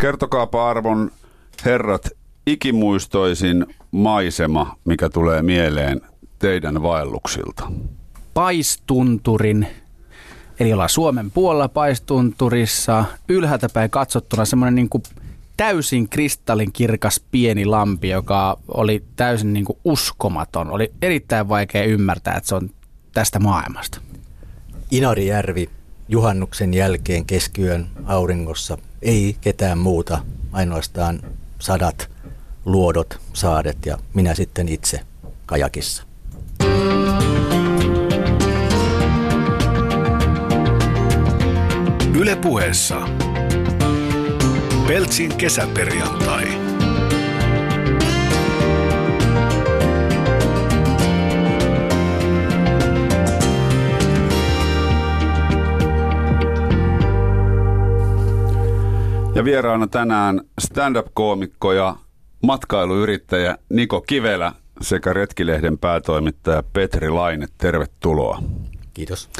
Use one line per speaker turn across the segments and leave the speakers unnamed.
Kertokaapa arvon herrat ikimuistoisin maisema, mikä tulee mieleen teidän vaelluksilta.
Paistunturin, eli ollaan Suomen puolella Paistunturissa, ylhäältä päin katsottuna semmoinen niin kuin täysin kristallin kirkas pieni lampi, joka oli täysin niin kuin uskomaton. Oli erittäin vaikea ymmärtää, että se on tästä maailmasta.
Inarijärvi juhannuksen jälkeen keskiyön auringossa. Ei ketään muuta, ainoastaan sadat luodot, saadet ja minä sitten itse kajakissa.
Ylepuheessa Peltsin kesäperjantai.
Ja vieraana tänään stand-up-koomikko ja matkailuyrittäjä Niko Kivelä sekä Retkilehden päätoimittaja Petri Laine. Tervetuloa.
Kiitos.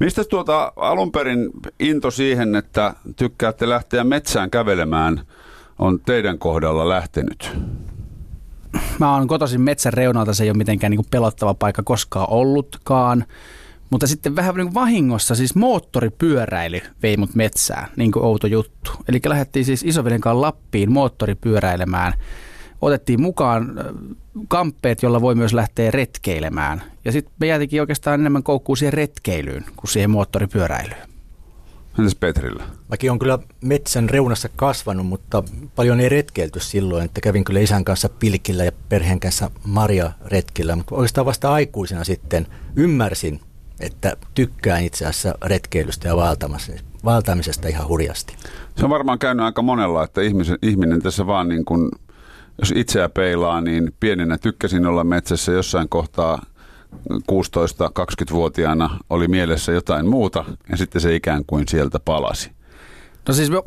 Mistä tuota alun perin into siihen, että tykkäätte lähteä metsään kävelemään, on teidän kohdalla lähtenyt?
Mä oon kotoisin metsän reunalta, se ei ole mitenkään niin pelottava paikka koskaan ollutkaan. Mutta sitten vähän niin kuin vahingossa, siis moottoripyöräily vei mut metsään, niin kuin outo juttu. Eli lähdettiin siis isoveden kanssa Lappiin moottoripyöräilemään. Otettiin mukaan kamppeet, jolla voi myös lähteä retkeilemään. Ja sitten me jäätikin oikeastaan enemmän koukkuun siihen retkeilyyn kuin siihen moottoripyöräilyyn.
Entäs Petrillä?
Mäkin on kyllä metsän reunassa kasvanut, mutta paljon ei retkeilty silloin, että kävin kyllä isän kanssa pilkillä ja perheen kanssa Maria retkillä, mutta oikeastaan vasta aikuisena sitten ymmärsin, että tykkään itse asiassa retkeilystä ja valtaamisesta ihan hurjasti.
Se on varmaan käynyt aika monella, että ihmisen, ihminen tässä vaan niin kuin, jos itseä peilaa, niin pienenä tykkäsin olla metsässä jossain kohtaa 16-20-vuotiaana oli mielessä jotain muuta ja sitten se ikään kuin sieltä palasi.
No siis mä,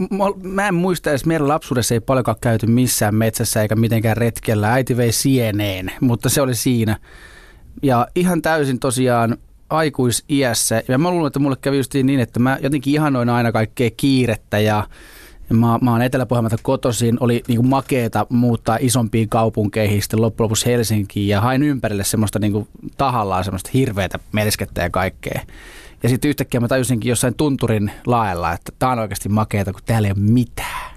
mä en muista edes, meidän lapsuudessa ei paljonkaan käyty missään metsässä eikä mitenkään retkellä. Äiti vei sieneen, mutta se oli siinä. Ja ihan täysin tosiaan aikuisiässä. Ja mä luulen, että mulle kävi just niin, että mä jotenkin ihanoin aina kaikkea kiirettä ja Mä, mä oon etelä kotoisin, oli niin kuin makeeta muuttaa isompiin kaupunkeihin, sitten loppujen lopuksi Helsinkiin ja hain ympärille semmoista niin kuin tahallaan semmoista hirveätä melskettä ja kaikkea. Ja sitten yhtäkkiä mä tajusinkin jossain tunturin laella, että tää on oikeasti makeeta, kun täällä ei ole mitään.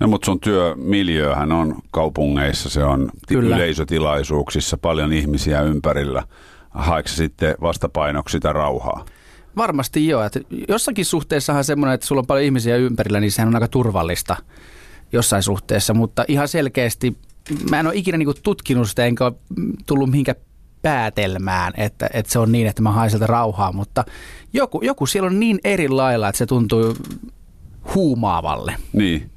No, mutta sun työmiljööhän on kaupungeissa, se on Kyllä. yleisötilaisuuksissa, paljon ihmisiä ympärillä. Haiko sitten vastapainoksi sitä rauhaa?
Varmasti joo. Että jossakin suhteessahan semmoinen, että sulla on paljon ihmisiä ympärillä, niin sehän on aika turvallista jossain suhteessa, mutta ihan selkeästi mä en ole ikinä niin tutkinut sitä, enkä ole tullut mihinkään päätelmään, että, että se on niin, että mä haen sieltä rauhaa, mutta joku, joku siellä on niin eri lailla, että se tuntuu huumaavalle.
Niin.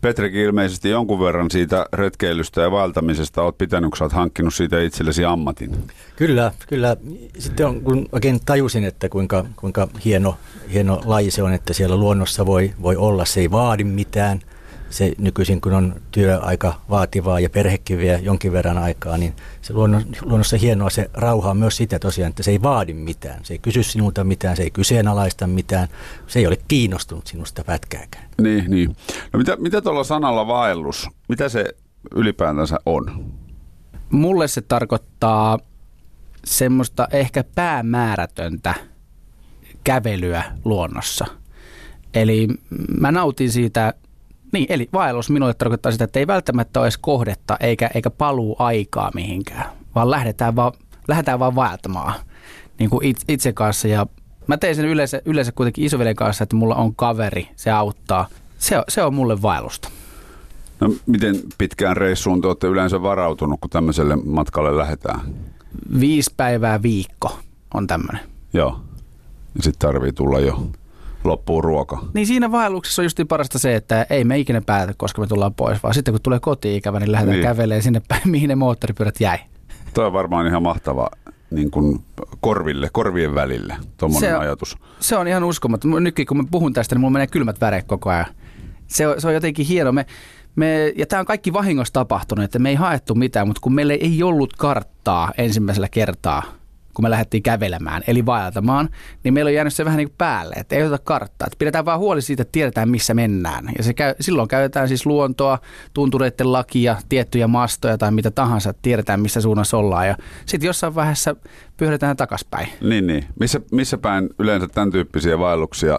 Petrikin ilmeisesti jonkun verran siitä retkeilystä ja vaeltamisesta olet pitänyt, kun olet hankkinut siitä itsellesi ammatin.
Kyllä, kyllä. Sitten on, kun oikein tajusin, että kuinka, kuinka hieno, hieno laji se on, että siellä luonnossa voi, voi olla, se ei vaadi mitään – se nykyisin, kun on työ aika vaativaa ja perhekin vie jonkin verran aikaa, niin se luonnossa hienoa se rauha on myös sitä tosiaan, että se ei vaadi mitään. Se ei kysy sinulta mitään, se ei kyseenalaista mitään, se ei ole kiinnostunut sinusta pätkääkään.
Niin, niin. No mitä, mitä tuolla sanalla vaellus, mitä se ylipäätänsä on?
Mulle se tarkoittaa semmoista ehkä päämäärätöntä kävelyä luonnossa. Eli mä nautin siitä niin, eli vaellus minulle tarkoittaa sitä, että ei välttämättä ole edes kohdetta eikä, eikä paluu aikaa mihinkään, vaan lähdetään vaan, lähdetään vaan vaeltamaan niin kuin itse kanssa. Ja mä tein sen yleensä, yleensä kuitenkin isovelen kanssa, että mulla on kaveri, se auttaa. Se, se on mulle vaellusta.
No miten pitkään reissuun te olette yleensä varautunut, kun tämmöiselle matkalle lähdetään?
Viisi päivää viikko on tämmöinen.
Joo. Ja sitten tarvii tulla jo loppuu ruoka.
Niin siinä vaelluksessa on just parasta se, että ei me ikinä päätä, koska me tullaan pois, vaan sitten kun tulee koti-ikävä, niin lähdetään niin. kävelemään sinne päin, mihin ne moottoripyörät jäi.
Tuo on varmaan ihan mahtava niin kuin korville, korvien välille, tuommoinen ajatus.
Se on ihan uskomaton. Nytkin kun mä puhun tästä, niin mulla menee kylmät väreet koko ajan. Se on, se on jotenkin hieno. Me, me, ja tämä on kaikki vahingossa tapahtunut, että me ei haettu mitään, mutta kun meillä ei ollut karttaa ensimmäisellä kertaa kun me lähdettiin kävelemään, eli vaeltamaan, niin meillä on jäänyt se vähän niin kuin päälle, että ei oteta karttaa. Että pidetään vaan huoli siitä, että tiedetään missä mennään. Ja se käy, silloin käytetään siis luontoa, tuntureiden lakia, tiettyjä mastoja tai mitä tahansa, että tiedetään missä suunnassa ollaan. Ja sitten jossain vaiheessa pyydetään takaspäin.
Niin, niin. Missä, missä päin yleensä tämän tyyppisiä vaelluksia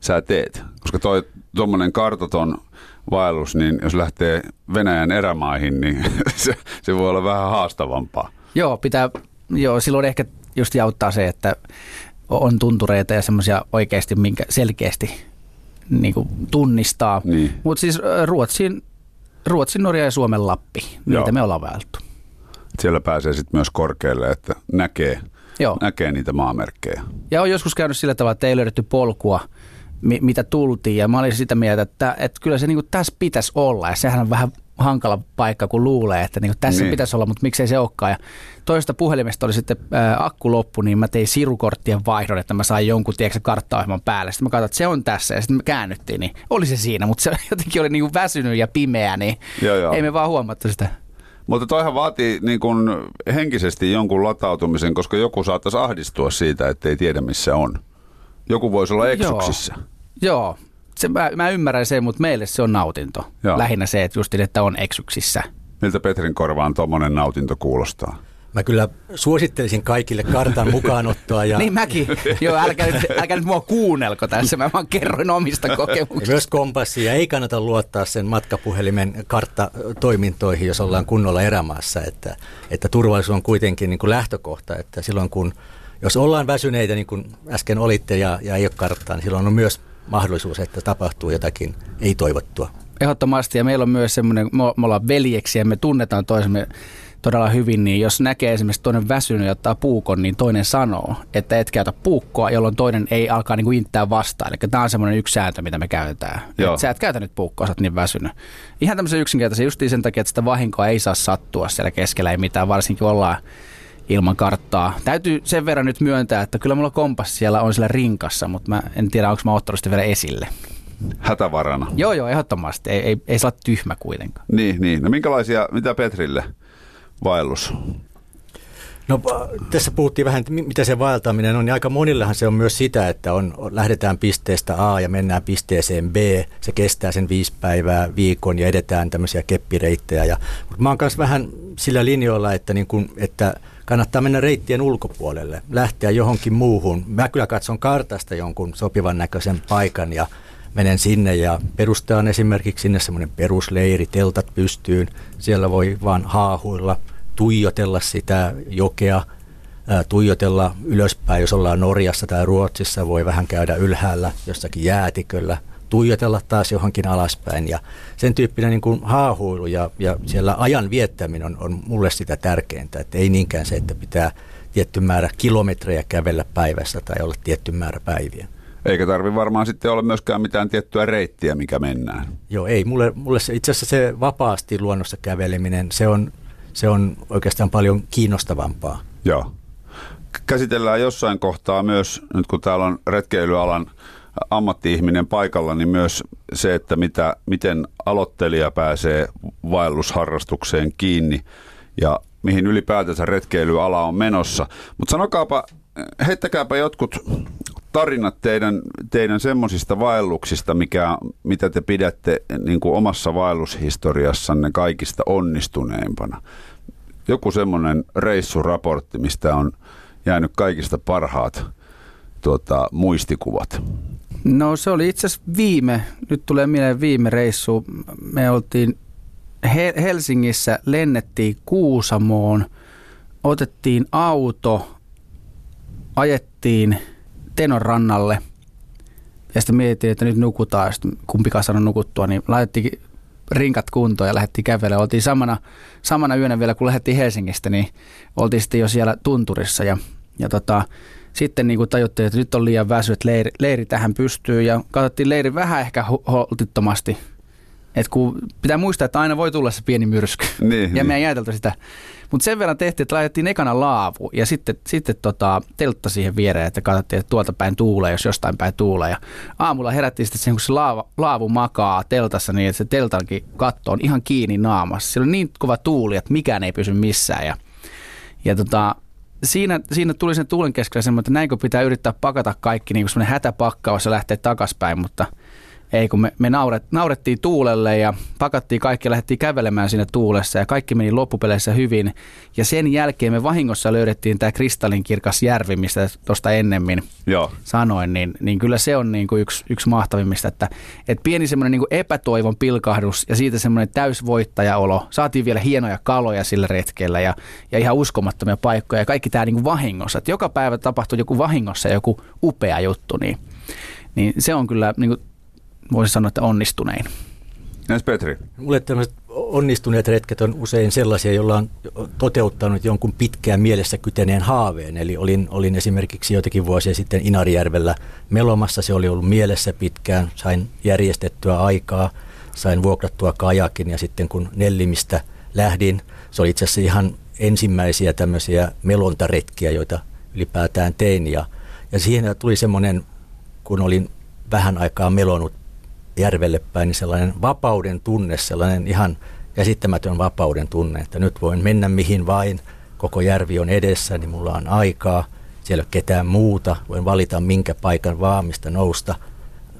sä teet? Koska toi tuommoinen kartoton vaellus, niin jos lähtee Venäjän erämaihin, niin se, se voi olla vähän haastavampaa.
Joo, pitää, joo, silloin ehkä just auttaa se, että on tuntureita ja semmoisia oikeasti, minkä selkeästi niin kuin tunnistaa.
Niin.
Mutta siis Ruotsin, Ruotsin, Norja ja Suomen Lappi, niitä Joo. me ollaan vaeltu.
Siellä pääsee sitten myös korkealle, että näkee, Joo. näkee niitä maamerkkejä.
Ja on joskus käynyt sillä tavalla, että ei löydetty polkua, mitä tultiin. Ja mä olin sitä mieltä, että, että kyllä se niin kuin tässä pitäisi olla. Ja sehän on vähän hankala paikka, kun luulee, että niin tässä niin. pitäisi olla, mutta miksei se olekaan. Ja toista puhelimesta oli sitten ää, akku loppu, niin mä tein sirukorttien vaihdon, että mä sain jonkun tiedätkö, karttaohjelman päälle. Sitten mä katsoin, että se on tässä ja sitten me käännyttiin, niin oli se siinä, mutta se jotenkin oli niin kuin väsynyt ja pimeä, niin joo, joo. ei me vaan huomattu sitä.
Mutta toihan vaatii niin kuin henkisesti jonkun latautumisen, koska joku saattaisi ahdistua siitä, että ei tiedä missä on. Joku voisi olla eksyksissä.
Joo, Joo. Se, mä, mä ymmärrän sen, mutta meille se on nautinto. Joo. Lähinnä se, että justin, että on eksyksissä.
Miltä Petrin korvaan tuommoinen nautinto kuulostaa?
Mä kyllä suosittelisin kaikille kartan mukaanottoa. Ja...
niin mäkin. Joo, älkää nyt, älkää nyt mua kuunnelko tässä, mä vaan kerroin omista kokemuksista.
Myös kompassia. Ei kannata luottaa sen matkapuhelimen karttatoimintoihin, jos ollaan kunnolla erämaassa. Että, että turvallisuus on kuitenkin niin kuin lähtökohta, että silloin kun jos ollaan väsyneitä, niin kuin äsken olitte ja, ja ei ole karttaa, niin silloin on myös mahdollisuus, että tapahtuu jotakin ei-toivottua.
Ehdottomasti, ja meillä on myös semmoinen, me ollaan veljeksiä, me tunnetaan toisemme todella hyvin, niin jos näkee esimerkiksi toinen väsynyt ja ottaa puukon, niin toinen sanoo, että et käytä puukkoa, jolloin toinen ei alkaa niin inttää vastaan. Eli tämä on semmoinen yksi sääntö, mitä me käytetään. Että sä et käytä nyt puukkoa, sä oot niin väsynyt. Ihan tämmöisen yksinkertaisen, justiin sen takia, että sitä vahinkoa ei saa sattua siellä keskellä, ei mitään, varsinkin ollaan ilman karttaa. Täytyy sen verran nyt myöntää, että kyllä mulla kompassi siellä on siellä rinkassa, mutta mä en tiedä, onko mä ottanut sitä vielä esille.
Hätävarana.
Joo, joo, ehdottomasti. Ei, ei, ei saa tyhmä kuitenkaan.
Niin, niin. No minkälaisia, mitä Petrille vaellus?
No tässä puhuttiin vähän, että mitä se vaeltaminen on, niin aika monillehan se on myös sitä, että on, lähdetään pisteestä A ja mennään pisteeseen B. Se kestää sen viisi päivää viikon ja edetään tämmöisiä keppireittejä. Ja, mutta mä oon myös vähän sillä linjoilla, että, niin kun, että – kannattaa mennä reittien ulkopuolelle, lähteä johonkin muuhun. Mä kyllä katson kartasta jonkun sopivan näköisen paikan ja menen sinne ja perustaan esimerkiksi sinne semmoinen perusleiri, teltat pystyyn. Siellä voi vaan haahuilla, tuijotella sitä jokea, tuijotella ylöspäin, jos ollaan Norjassa tai Ruotsissa, voi vähän käydä ylhäällä jossakin jäätiköllä – tuijotella taas johonkin alaspäin ja sen tyyppinen niin kuin haahuilu ja, ja siellä ajan viettäminen on, on mulle sitä tärkeintä, että ei niinkään se, että pitää tietty määrä kilometrejä kävellä päivässä tai olla tietty määrä päiviä.
Eikä tarvi varmaan sitten olla myöskään mitään tiettyä reittiä, mikä mennään.
Joo, ei. Mulle, mulle se, itse asiassa se vapaasti luonnossa käveleminen, se on, se on oikeastaan paljon kiinnostavampaa.
Joo. Käsitellään jossain kohtaa myös, nyt kun täällä on retkeilyalan ammatti-ihminen paikalla, niin myös se, että mitä, miten aloittelija pääsee vaellusharrastukseen kiinni ja mihin ylipäätänsä retkeilyala on menossa. Mutta sanokaapa, heittäkääpä jotkut tarinat teidän, teidän semmoisista vaelluksista, mikä, mitä te pidätte niin kuin omassa vaellushistoriassanne kaikista onnistuneimpana. Joku semmoinen reissuraportti, mistä on jäänyt kaikista parhaat tuota, muistikuvat.
No se oli itse asiassa viime, nyt tulee mieleen viime reissu. Me oltiin Helsingissä, lennettiin Kuusamoon, otettiin auto, ajettiin Tenon rannalle ja sitten mietittiin, että nyt nukutaan. Sitten kumpikaan sanoi nukuttua, niin laitettiin rinkat kuntoon ja lähdettiin kävelemään. Oltiin samana, samana yönä vielä, kun lähdettiin Helsingistä, niin oltiin sitten jo siellä tunturissa ja, ja tota, sitten niin kuin tajuttiin, että nyt on liian väsy, että leiri, leiri tähän pystyy ja katsottiin leiri vähän ehkä holtittomasti. Et kun pitää muistaa, että aina voi tulla se pieni myrsky.
Niin,
ja
niin.
me ei ajateltu sitä. Mutta sen verran tehtiin, että laitettiin ekana laavu ja sitten, sitten tota, teltta siihen viereen, että katsottiin, että tuolta päin tuulee, jos jostain päin tuulee. Ja aamulla herättiin sitten kun se laavu, laavu makaa teltassa niin, että se teltankin katto on ihan kiinni naamassa. Siellä on niin kova tuuli, että mikään ei pysy missään. Ja, ja tota, siinä, siinä tuli sen tuulen keskellä semmoinen, että näinkö pitää yrittää pakata kaikki niin kuin semmoinen hätäpakkaus ja lähteä takaspäin, mutta – ei, kun me, me nauret, naurettiin tuulelle ja pakattiin kaikki ja lähdettiin kävelemään sinne tuulessa ja kaikki meni loppupeleissä hyvin. Ja sen jälkeen me vahingossa löydettiin tämä kristallinkirkas järvi, mistä tuosta ennemmin Joo. sanoin, niin, niin kyllä se on niin kuin yksi, yksi mahtavimmista, että, että pieni semmoinen niin epätoivon pilkahdus ja siitä semmoinen täysvoittajaolo. Saatiin vielä hienoja kaloja sillä retkellä ja, ja ihan uskomattomia paikkoja ja kaikki tämä niin kuin vahingossa. Että joka päivä tapahtui joku vahingossa joku upea juttu, niin, niin se on kyllä niin kuin voisi sanoa, että onnistunein.
Entäs Petri?
Mulle tämmöiset onnistuneet retket on usein sellaisia, joilla on toteuttanut jonkun pitkään mielessä kyteneen haaveen. Eli olin, olin esimerkiksi joitakin vuosia sitten Inarijärvellä melomassa, se oli ollut mielessä pitkään, sain järjestettyä aikaa, sain vuokrattua kajakin ja sitten kun Nellimistä lähdin, se oli itse asiassa ihan ensimmäisiä tämmöisiä melontaretkiä, joita ylipäätään tein ja, ja siihen tuli semmoinen, kun olin vähän aikaa melonut järvelle päin, niin sellainen vapauden tunne, sellainen ihan käsittämätön vapauden tunne, että nyt voin mennä mihin vain, koko järvi on edessä, niin mulla on aikaa, siellä ei ole ketään muuta, voin valita minkä paikan vaan, mistä nousta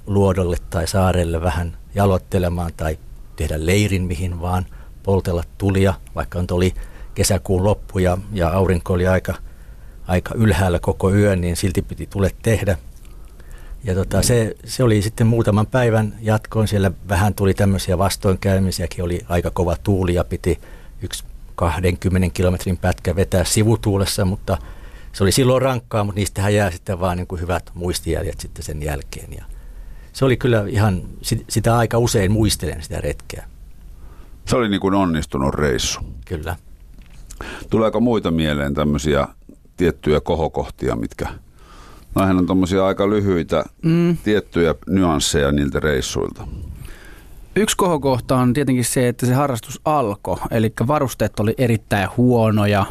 luodolle tai saarelle vähän jalottelemaan tai tehdä leirin mihin vaan, poltella tulia, vaikka on oli kesäkuun loppu ja, ja aurinko oli aika, aika ylhäällä koko yön, niin silti piti tule tehdä. Ja tota, se, se oli sitten muutaman päivän jatkoon. Siellä vähän tuli tämmöisiä vastoinkäymisiäkin. Oli aika kova tuuli ja piti yksi 20 kilometrin pätkä vetää sivutuulessa, mutta se oli silloin rankkaa, mutta niistähän jää sitten vaan niin kuin hyvät muistijäljet sitten sen jälkeen. Ja se oli kyllä ihan, sitä aika usein muistelen sitä retkeä.
Se oli niin kuin onnistunut reissu.
Kyllä.
Tuleeko muita mieleen tämmöisiä tiettyjä kohokohtia, mitkä – Nämähän on tuommoisia aika lyhyitä mm. tiettyjä nyansseja niiltä reissuilta.
Yksi kohokohta on tietenkin se, että se harrastus alkoi, eli varusteet oli erittäin huonoja,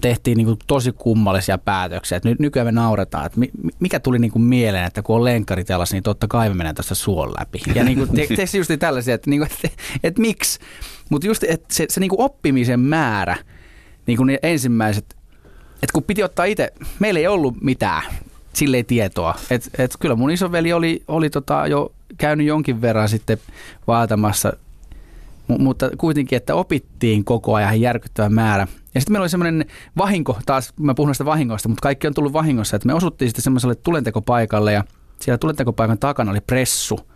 tehtiin niin tosi kummallisia päätöksiä. Nyt nykyään me nauretaan, että mikä tuli niin kuin mieleen, että kun on lenkkarit jalas, niin totta kai me mennään tästä suon läpi. Ja niin kuin, te, te, just tällaisia, että, niin kuin, että, että miksi? Mutta just että se, se niin kuin oppimisen määrä, niin kuin ne ensimmäiset et kun piti ottaa itse, meillä ei ollut mitään silleen tietoa. Et, et kyllä mun isoveli oli, oli tota jo käynyt jonkin verran sitten vaatamassa, mutta kuitenkin, että opittiin koko ajan järkyttävä määrä. Ja sitten meillä oli semmoinen vahinko, taas mä puhun näistä vahingoista, mutta kaikki on tullut vahingossa, että me osuttiin sitten semmoiselle tulentekopaikalle ja siellä tulentekopaikan takana oli pressu –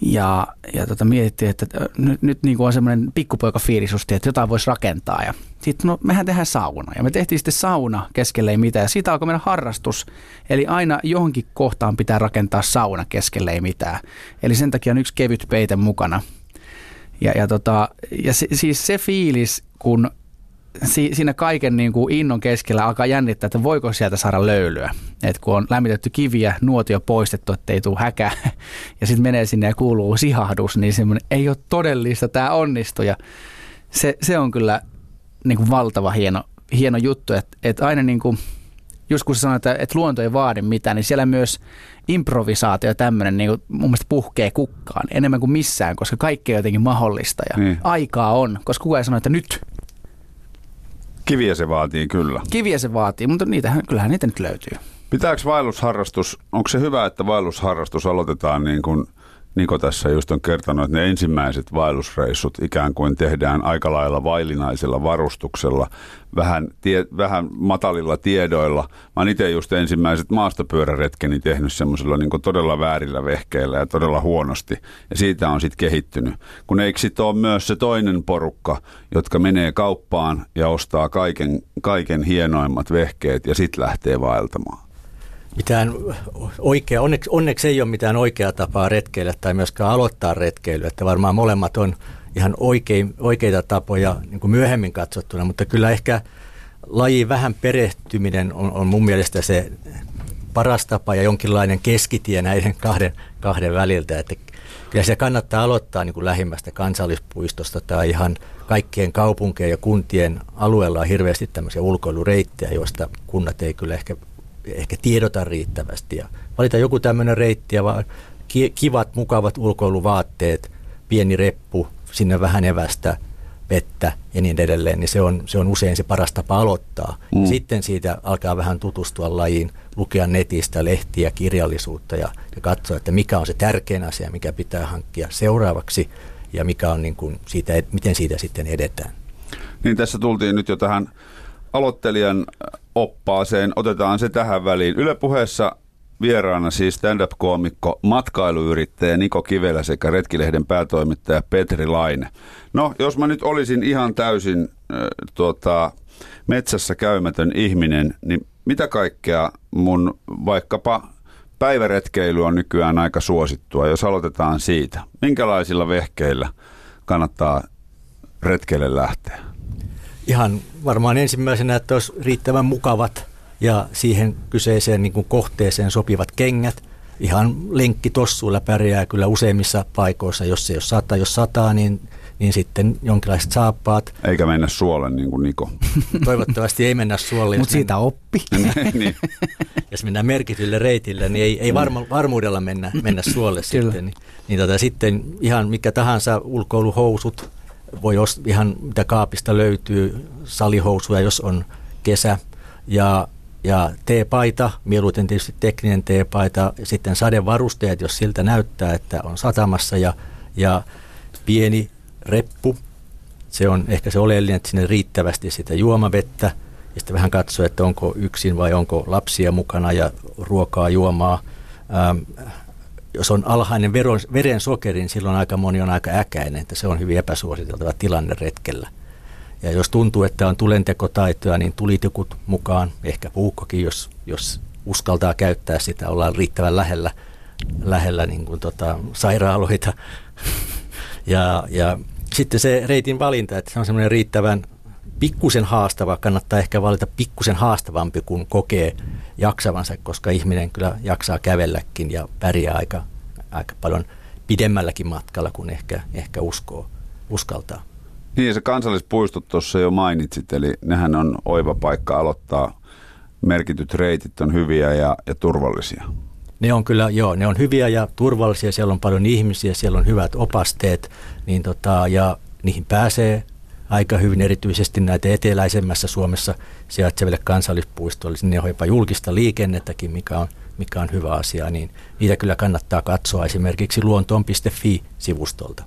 ja, ja tota, mietittiin, että nyt, nyt niin kuin on semmoinen pikkupoika fiilis että jotain voisi rakentaa. Ja sitten no, mehän tehdään sauna. Ja me tehtiin sitten sauna keskelle ei mitään. Ja siitä alkoi meidän harrastus. Eli aina johonkin kohtaan pitää rakentaa sauna keskelle ei mitään. Eli sen takia on yksi kevyt peite mukana. Ja, ja, tota, ja se, siis se fiilis, kun si, siinä kaiken niin kuin innon keskellä alkaa jännittää, että voiko sieltä saada löylyä. Et kun on lämmitetty kiviä, nuotio poistettu, ettei tule häkä, ja sitten menee sinne ja kuuluu sihahdus, niin semmoinen ei ole todellista, tämä onnistu. Ja se, se on kyllä niin kuin valtava hieno, hieno juttu, että, että aina niin kuin, just kun sanoit, että, että luonto ei vaadi mitään, niin siellä myös improvisaatio tämmöinen niin kuin mun mielestä puhkee kukkaan enemmän kuin missään, koska kaikki on jotenkin mahdollista ja niin. aikaa on, koska kukaan ei sano, että nyt
Kiviä se vaatii kyllä.
Kiviä se vaatii, mutta niitähän, kyllähän niitä nyt löytyy.
Pitääkö vaellusharrastus, onko se hyvä, että vaellusharrastus aloitetaan niin kuin Niko tässä just on kertonut, että ne ensimmäiset vaellusreissut ikään kuin tehdään aika lailla vaillinaisella varustuksella, vähän, tie, vähän matalilla tiedoilla. Mä oon itse just ensimmäiset maastopyöräretkeni tehnyt semmoisella niin todella väärillä vehkeillä ja todella huonosti. Ja siitä on sitten kehittynyt. Kun eikö sitten ole myös se toinen porukka, jotka menee kauppaan ja ostaa kaiken, kaiken hienoimmat vehkeet ja sitten lähtee vaeltamaan
mitään oikea, onneksi, onneksi ei ole mitään oikeaa tapaa retkeillä tai myöskään aloittaa retkeily, että varmaan molemmat on ihan oikein, oikeita tapoja niin kuin myöhemmin katsottuna, mutta kyllä ehkä laji vähän perehtyminen on, on mun mielestä se paras tapa ja jonkinlainen keskitie näiden kahden, kahden väliltä, että kyllä se kannattaa aloittaa niin kuin lähimmästä kansallispuistosta tai ihan kaikkien kaupunkien ja kuntien alueella on hirveästi tämmöisiä ulkoilureittejä, joista kunnat ei kyllä ehkä ehkä tiedota riittävästi. Ja valita joku tämmöinen reitti ja vaan kivat, mukavat ulkoiluvaatteet, pieni reppu, sinne vähän evästä, vettä ja niin edelleen, niin se on, se on usein se paras tapa aloittaa. Mm. Sitten siitä alkaa vähän tutustua lajiin, lukea netistä lehtiä, kirjallisuutta ja, ja katsoa, että mikä on se tärkein asia, mikä pitää hankkia seuraavaksi ja mikä on niin kuin siitä, miten siitä sitten edetään.
Niin tässä tultiin nyt jo tähän aloittelijan oppaaseen. Otetaan se tähän väliin. Yle puheessa vieraana siis stand-up-koomikko, matkailuyrittäjä Niko Kivelä sekä Retkilehden päätoimittaja Petri Laine. No, jos mä nyt olisin ihan täysin äh, tuota, metsässä käymätön ihminen, niin mitä kaikkea mun vaikkapa päiväretkeily on nykyään aika suosittua, jos aloitetaan siitä. Minkälaisilla vehkeillä kannattaa retkeille lähteä?
Ihan varmaan ensimmäisenä, että olisi riittävän mukavat ja siihen kyseiseen niin kuin kohteeseen sopivat kengät. Ihan lenkki tossuilla pärjää kyllä useimmissa paikoissa. Jos se jos sataa, jos sataa, niin, niin sitten jonkinlaiset saappaat.
Eikä mennä suolle niin kuin Niko.
Toivottavasti ei mennä suolle.
Mutta siitä oppi.
niin.
Jos mennään merkitylle reitille, niin ei, ei varma, varmuudella mennä, mennä suolle sitten. Niin, niin tota, sitten ihan mikä tahansa ulkoiluhousut, voi os, ihan mitä kaapista löytyy, salihousuja, jos on kesä. Ja ja T-paita, mieluiten tietysti tekninen T-paita, sitten sadevarusteet, jos siltä näyttää, että on satamassa ja, ja pieni reppu, se on ehkä se oleellinen, että sinne riittävästi sitä juomavettä ja sitten vähän katsoa, että onko yksin vai onko lapsia mukana ja ruokaa, juomaa. Ähm, jos on alhainen veron, verensokeri, niin silloin aika moni on aika äkäinen, että se on hyvin epäsuositeltava tilanne retkellä. Ja jos tuntuu, että on tulentekotaitoja, niin tulitikut mukaan, ehkä puukkokin, jos, jos uskaltaa käyttää sitä, ollaan riittävän lähellä, lähellä niin kuin tota, sairaaloita. ja, ja sitten se reitin valinta, että se on semmoinen riittävän pikkusen haastava, kannattaa ehkä valita pikkusen haastavampi, kun kokee jaksavansa, koska ihminen kyllä jaksaa kävelläkin ja pärjää aika, aika paljon pidemmälläkin matkalla kuin ehkä, ehkä uskoo, uskaltaa.
Niin se kansallispuistot tuossa jo mainitsit, eli nehän on oiva paikka aloittaa. Merkityt reitit on hyviä ja, ja turvallisia.
Ne on kyllä, joo, ne on hyviä ja turvallisia, siellä on paljon ihmisiä, siellä on hyvät opasteet, niin tota, ja niihin pääsee aika hyvin, erityisesti näitä eteläisemmässä Suomessa sijaitseville kansallispuistoille. Sinne on jopa julkista liikennettäkin, mikä on, mikä on hyvä asia, niin niitä kyllä kannattaa katsoa esimerkiksi luontoon.fi-sivustolta.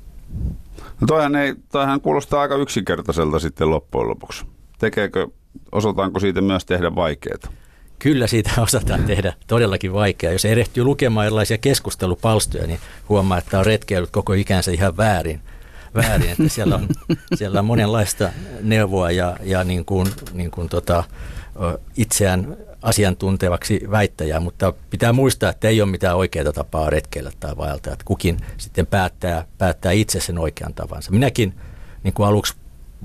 No toihan, ei, toihan kuulostaa aika yksinkertaiselta sitten loppujen lopuksi. Tekeekö, osataanko siitä myös tehdä vaikeaa?
Kyllä siitä osataan tehdä todellakin vaikeaa. Jos erehtyy lukemaan erilaisia keskustelupalstoja, niin huomaa, että on retkeillyt koko ikänsä ihan väärin. Väärin että siellä, on, siellä on monenlaista neuvoa ja, ja niin kuin, niin kuin tota, itseään asiantuntevaksi väittäjää, mutta pitää muistaa, että ei ole mitään oikeaa tapaa retkeillä tai vaeltaa, että kukin sitten päättää, päättää itse sen oikean tavansa. Minäkin niin kuin aluksi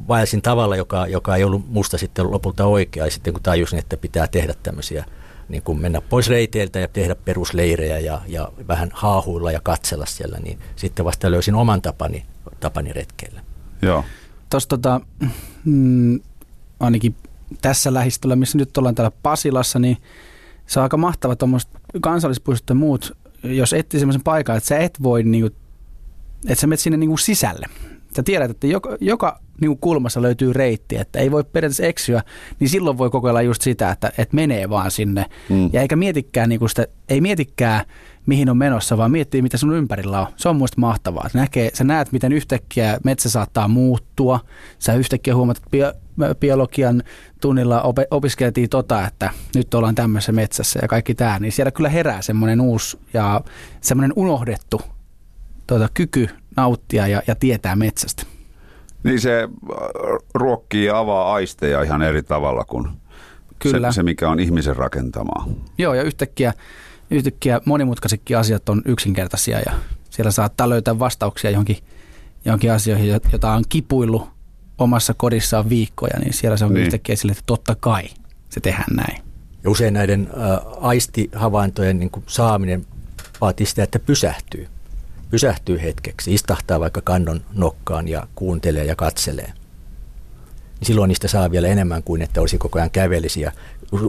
vaelsin tavalla, joka, joka ei ollut musta sitten lopulta oikea, ja sitten kun tajusin, että pitää tehdä tämmöisiä, niin kuin mennä pois reiteiltä ja tehdä perusleirejä ja, ja vähän haahuilla ja katsella siellä, niin sitten vasta löysin oman tapani, tapani retkeillä.
Joo.
Tuossa tota, mm, ainakin tässä lähistöllä, missä nyt ollaan täällä Pasilassa, niin se on aika mahtava tuommoiset kansallispuistot ja muut, jos etsii semmoisen paikan, että sä et voi, niinku, että sä menet sinne niinku sisälle. Sä tiedät, että joka, joka niinku kulmassa löytyy reitti, että ei voi periaatteessa eksyä, niin silloin voi kokeilla just sitä, että, että menee vaan sinne. Mm. Ja eikä mietikään, niinku sitä, ei mietikään, mihin on menossa, vaan miettii, mitä sun ympärillä on. Se on muista mahtavaa. Sä, näkee, sä näet, miten yhtäkkiä metsä saattaa muuttua. Sä yhtäkkiä huomaat, että bio, biologian tunnilla op, opiskeltiin tota, että nyt ollaan tämmöisessä metsässä ja kaikki tämä. Niin siellä kyllä herää semmoinen uusi ja semmoinen unohdettu tota, kyky nauttia ja, ja tietää metsästä.
Niin se ruokkii ja avaa aisteja ihan eri tavalla kuin Kyllä. Se, se, mikä on ihmisen rakentamaa.
Joo, ja yhtäkkiä yhtäkkiä monimutkaisetkin asiat on yksinkertaisia ja siellä saattaa löytää vastauksia johonkin, johonkin asioihin, joita on kipuillut omassa kodissaan viikkoja, niin siellä se on niin. yhtäkkiä sille, että totta kai se tehdään näin.
Ja usein näiden ä, aistihavaintojen niin kuin saaminen vaatii sitä, että pysähtyy. Pysähtyy hetkeksi, istahtaa vaikka kannon nokkaan ja kuuntelee ja katselee. Niin silloin niistä saa vielä enemmän kuin, että olisi koko ajan kävelisiä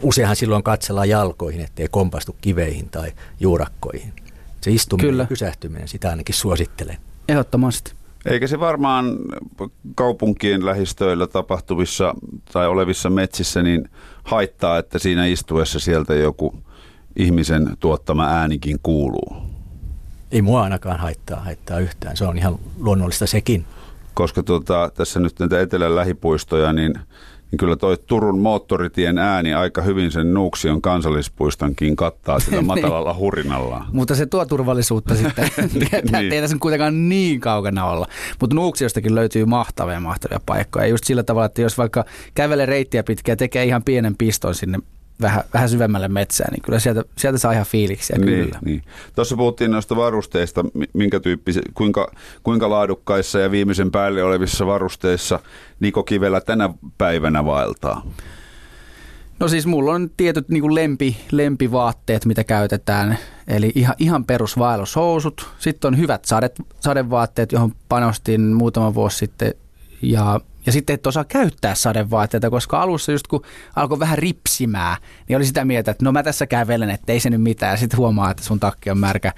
Useinhan silloin katsellaan jalkoihin, ettei kompastu kiveihin tai juurakkoihin. Se istuminen Kyllä. ja pysähtyminen, sitä ainakin suosittelen.
Ehdottomasti.
Eikä se varmaan kaupunkien lähistöillä tapahtuvissa tai olevissa metsissä niin haittaa, että siinä istuessa sieltä joku ihmisen tuottama äänikin kuuluu.
Ei mua ainakaan haittaa, haittaa yhtään. Se on ihan luonnollista sekin.
Koska tuota, tässä nyt näitä etelän lähipuistoja, niin niin kyllä toi Turun moottoritien ääni aika hyvin sen Nuuksion kansallispuistonkin kattaa sillä
Niin.
matalalla hurinalla.
Mutta se tuo turvallisuutta sitten. Tietää,
Niin.
niin. Ei tässä kuitenkaan niin kaukana olla. Mutta Nuuksiostakin löytyy mahtavia, mahtavia paikkoja. Ja just sillä tavalla, että jos vaikka kävelee reittiä pitkään ja tekee ihan pienen piston sinne vähän, vähän syvemmälle metsään, niin kyllä sieltä, sieltä saa ihan fiiliksiä
Niin,
kyllä.
niin. Tuossa puhuttiin noista varusteista, mi- minkä tyyppisiä, kuinka, kuinka laadukkaissa ja viimeisen päälle olevissa varusteissa Niko Kivelä tänä päivänä vaeltaa.
No siis mulla on tietyt niin lempi, lempivaatteet, mitä käytetään. Eli ihan, ihan perusvaellushousut. Sitten on hyvät sade, sadevaatteet, johon panostin muutama vuosi sitten. Ja, ja sitten et osaa käyttää sadevaatteita, koska alussa just kun alkoi vähän ripsimää, niin oli sitä mieltä, että no mä tässä kävelen, että ei se nyt mitään. Ja sitten huomaa, että sun takki on märkä.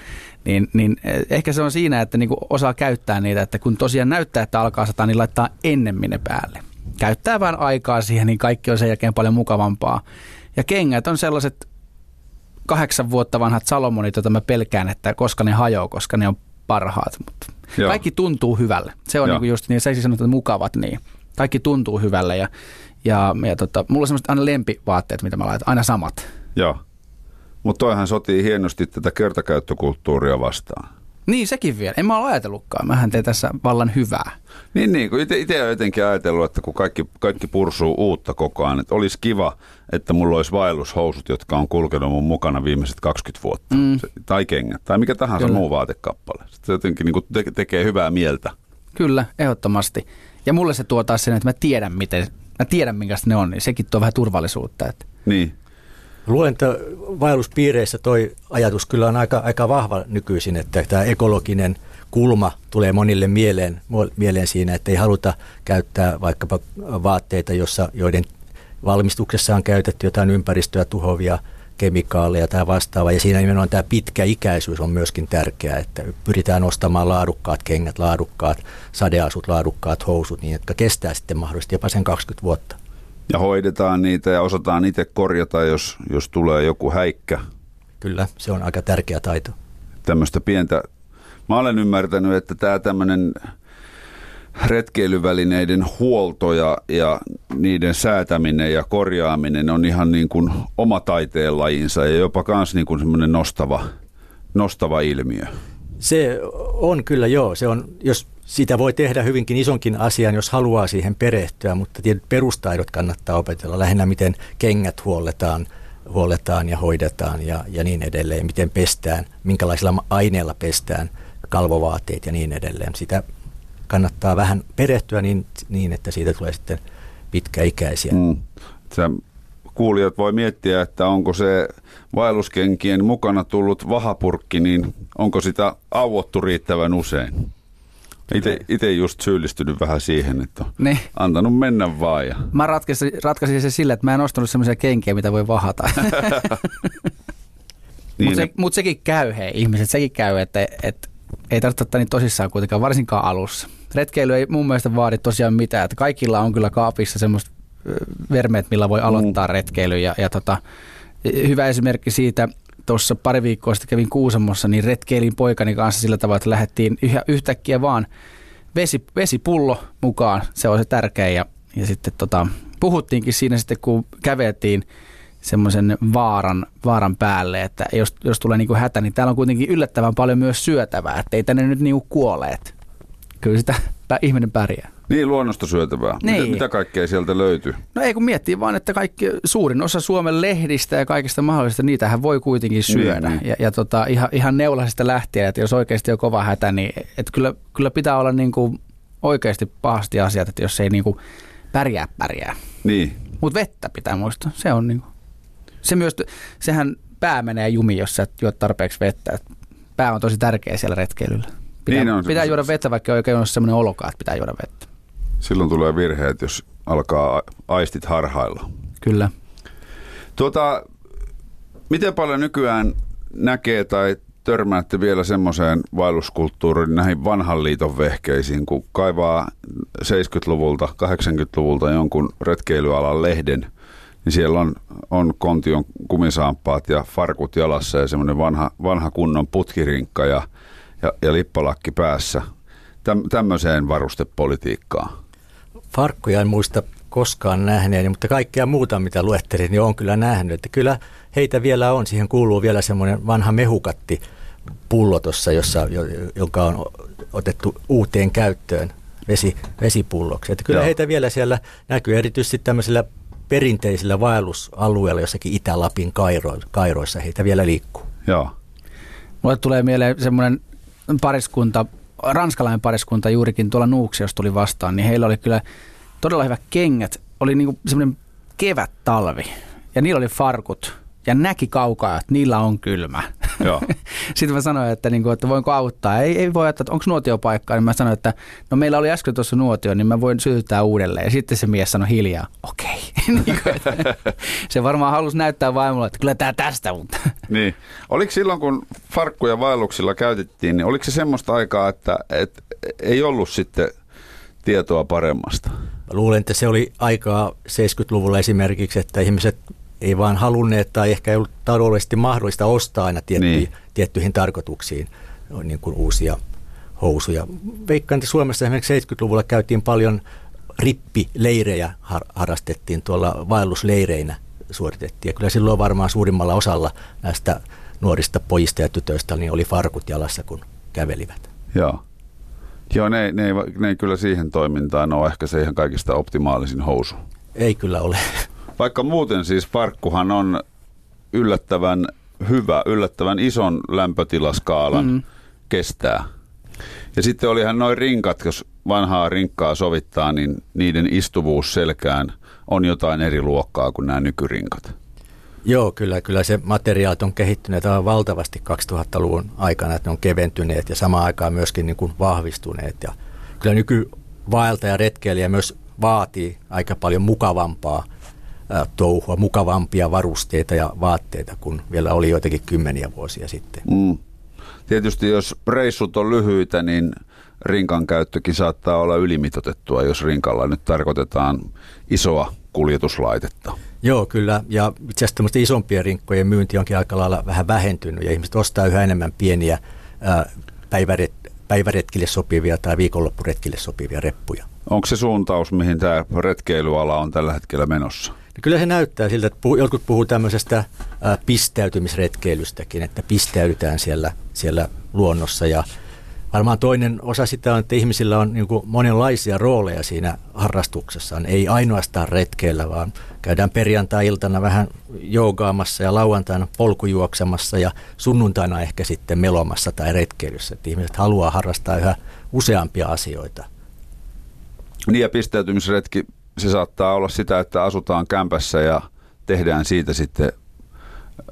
Niin, niin eh, ehkä se on siinä, että niin kuin osaa käyttää niitä, että kun tosiaan näyttää, että alkaa sataa, niin laittaa ennemmin ne päälle käyttää vähän aikaa siihen, niin kaikki on sen jälkeen paljon mukavampaa. Ja kengät on sellaiset kahdeksan vuotta vanhat Salomonit, joita mä pelkään, että koska ne hajoaa, koska ne on parhaat. Mutta
Joo.
kaikki tuntuu hyvälle. Se on
Joo.
niinku just niin, sä sanot, että mukavat niin. Kaikki tuntuu hyvälle ja, ja, ja tota, mulla on semmoiset aina lempivaatteet, mitä mä laitan, aina samat.
Joo. Mutta toihan sotii hienosti tätä kertakäyttökulttuuria vastaan.
Niin, sekin vielä. En mä ole ajatellutkaan. Mähän teen tässä vallan hyvää.
Niin, niin kun itse olen jotenkin ajatellut, että kun kaikki, kaikki pursuu uutta koko ajan, että olisi kiva, että mulla olisi vaellushousut, jotka on kulkenut mun mukana viimeiset 20 vuotta.
Mm.
Se, tai kengät, tai mikä tahansa
Kyllä.
muu vaatekappale. Se jotenkin niin te- tekee hyvää mieltä.
Kyllä, ehdottomasti. Ja mulle se tuo taas sen, että mä tiedän, miten, mä tiedän minkästä ne on, niin sekin tuo vähän turvallisuutta. Että.
Niin,
Luulen, että vaelluspiireissä toi ajatus kyllä on aika, aika vahva nykyisin, että tämä ekologinen kulma tulee monille mieleen, mieleen siinä, että ei haluta käyttää vaikkapa vaatteita, jossa, joiden valmistuksessa on käytetty jotain ympäristöä tuhovia kemikaaleja tai vastaavaa. Ja siinä nimenomaan tämä pitkäikäisyys on myöskin tärkeää, että pyritään ostamaan laadukkaat kengät, laadukkaat sadeasut, laadukkaat housut, niin jotka kestää sitten mahdollisesti jopa sen 20 vuotta.
ja hoidetaan niitä ja osataan itse korjata, jos, jos tulee joku häikkä.
Kyllä, se on aika tärkeä taito.
Tämmöistä pientä, mä olen ymmärtänyt, että tämä tämmöinen retkeilyvälineiden huolto ja, ja niiden säätäminen ja korjaaminen on ihan niin kuin oma taiteenlajinsa ja jopa kans niin kuin semmoinen nostava, nostava ilmiö.
Se on kyllä joo, se on, jos sitä voi tehdä hyvinkin isonkin asian, jos haluaa siihen perehtyä, mutta tietyt perustaidot kannattaa opetella, lähinnä miten kengät huolletaan, huolletaan ja hoidetaan ja, ja niin edelleen, miten pestään, minkälaisilla aineilla pestään kalvovaatteet ja niin edelleen. Sitä kannattaa vähän perehtyä niin, niin että siitä tulee sitten pitkäikäisiä.
Mm. Sä kuulijat voi miettiä, että onko se vaelluskenkien mukana tullut vahapurkki, niin onko sitä auottu riittävän usein? Itse just syyllistynyt vähän siihen, että on
Niin.
antanut mennä vaan. Ja.
Mä ratkaisin, ratkaisin se sillä, että mä en ostanut semmoisia kenkiä, mitä voi vahata.
Niin,
Mutta se, mut sekin käy, hei ihmiset, sekin käy, että et, ei tarvitse ottaa niin tosissaan kuitenkaan, varsinkaan alussa. Retkeily ei mun mielestä vaadi tosiaan mitään, että kaikilla on kyllä kaapissa semmoista vermeet, millä voi aloittaa mm. retkeily. Ja, ja tota, hyvä esimerkki siitä, tuossa pari viikkoa sitten kävin Kuusamossa, niin retkeilin poikani kanssa sillä tavalla, että lähdettiin yhä, yhtäkkiä vaan vesi, vesipullo mukaan, se on se tärkeä. Ja, ja sitten tota, puhuttiinkin siinä sitten, kun käveltiin semmoisen vaaran, vaaran päälle, että jos, jos tulee niinku hätä, niin täällä on kuitenkin yllättävän paljon myös syötävää, että ei tänne nyt niinku kuoleet. Kyllä sitä ihminen pärjää.
niin luonnosta syötävää. Mitä,
Niin.
mitä kaikkea sieltä löytyy?
No ei kun miettii vaan, että kaikki, suurin osa Suomen lehdistä ja kaikista mahdollisista, niitähän voi kuitenkin syödä.
Niin,
Ja, ja tota, ihan, ihan neulasista lähtien, että jos oikeasti on kova hätä, niin että kyllä, kyllä pitää olla niin kuin oikeasti pahasti asiat, että jos ei niin kuin pärjää, pärjää.
Niin,
Mutta vettä pitää muistaa. Se on niin kuin, se myös, sehän pää menee jumiin, jos sä et juo tarpeeksi vettä. Et Pää on tosi tärkeä siellä retkeilyllä. Pitää,
Niin on se-
pitää juoda vettä, vaikka ei oikein ole sellainen olokaan, että pitää juoda vettä.
silloin tulee virheet, jos alkaa aistit harhailla.
Kyllä.
Tuota, miten paljon nykyään näkee tai törmäätte vielä semmoiseen vaelluskulttuuriin, näihin vanhan liiton vehkeisiin, kun kaivaa 70-luvulta, 80-luvulta jonkun retkeilyalan lehden, niin siellä on, on kontion kumisaampaat ja farkut jalassa ja semmoinen vanha, vanha kunnon putkirinkka ja, ja, ja lippalakki päässä. Täm, tämmöiseen varustepolitiikkaan.
Farkkuja en muista koskaan nähneeni, mutta kaikkea muuta, mitä luettelin, niin on kyllä nähnyt. Että kyllä heitä vielä on. Siihen kuuluu vielä semmoinen vanha mehukatti pullo tuossa, jossa, joka on otettu uuteen käyttöön vesi, vesipulloksi. Että kyllä Joo. heitä vielä siellä näkyy erityisesti tämmöisillä perinteisillä vaellusalueilla jossakin Itä-Lapin Kairo, Kairoissa heitä vielä liikkuu.
Joo.
Mulle tulee mieleen semmoinen pariskunta, ranskalainen pariskunta juurikin tuolla Nuuksiossa tuli vastaan, niin heillä oli kyllä todella hyvät kengät. Oli niinku semmoinen kevät-talvi ja niillä oli farkut ja näki kaukaa, että niillä on kylmä. Joo. Sitten mä sanoin, että, niin kuin, että voinko auttaa. Ei, ei voi, että onko nuotiopaikkaa. Niin mä sanoin, että no meillä oli äsken tuossa nuotio, niin mä voin sytyttää uudelleen. Ja sitten se mies sanoi hiljaa, okei. Okay. niin se varmaan halusi näyttää vaimolle, että kyllä tämä tästä. Mutta.
niin. Oliko silloin, kun farkkuja vaelluksilla käytettiin, niin oliko se semmoista aikaa, että, että ei ollut sitten tietoa paremmasta?
Mä luulen, että se oli aikaa 70-luvulla esimerkiksi, että ihmiset ei vaan halunneet tai ehkä ei ollut taloudellisesti mahdollista ostaa aina tiettyihin, niin. tiettyihin tarkoituksiin niin kuin uusia housuja. Veikkaan, että Suomessa esimerkiksi 70-luvulla käytiin paljon rippileirejä har- harrastettiin tuolla vaellusleireinä suoritettiin. Ja kyllä silloin varmaan suurimmalla osalla näistä nuorista pojista ja tytöistä niin oli farkut jalassa, kun kävelivät.
Joo. Joo, ne, ne, ne ei kyllä siihen toimintaan ole ehkä se ihan kaikista optimaalisin housu.
Ei kyllä ole.
Vaikka muuten siis parkkuhan on yllättävän hyvä, yllättävän ison lämpötilaskaalan mm. kestää. Ja sitten olihan noin rinkat, jos vanhaa rinkkaa sovittaa, niin niiden istuvuus selkään on jotain eri luokkaa kuin nämä nykyrinkat.
Joo, kyllä, kyllä se materiaalit on kehittyneet aivan valtavasti 2000-luvun aikana, että ne on keventyneet ja samaan aikaan myöskin niin kuin vahvistuneet. Ja kyllä nykyvaelta ja retkeilijä myös vaatii aika paljon mukavampaa touhua, mukavampia varusteita ja vaatteita kuin vielä oli joitakin kymmeniä vuosia sitten. Mm.
Tietysti jos reissut on lyhyitä, niin rinkan käyttökin saattaa olla ylimitotettua, jos rinkalla nyt tarkoitetaan isoa kuljetuslaitetta.
Joo, kyllä. Ja itse asiassa isompien rinkkojen myynti onkin aika lailla vähän vähentynyt ja ihmiset ostaa yhä enemmän pieniä ää, päiväret, päiväretkille sopivia tai viikonloppuretkille sopivia reppuja.
Onko se suuntaus, mihin tämä retkeilyala on tällä hetkellä menossa?
No kyllä se näyttää siltä, että puhu, jotkut puhuu tämmöisestä ää, pistäytymisretkeilystäkin, että pistäydytään siellä, siellä luonnossa ja Varmaan toinen osa sitä on, että ihmisillä on niin monenlaisia rooleja siinä harrastuksessaan. Ei ainoastaan retkeillä, vaan käydään perjantai-iltana vähän joogaamassa ja lauantaina polkujuoksemassa ja sunnuntaina ehkä sitten melomassa tai retkeilyssä. Että ihmiset haluaa harrastaa yhä useampia asioita.
Niin ja pistäytymisretki, se saattaa olla sitä, että asutaan kämpässä ja tehdään siitä sitten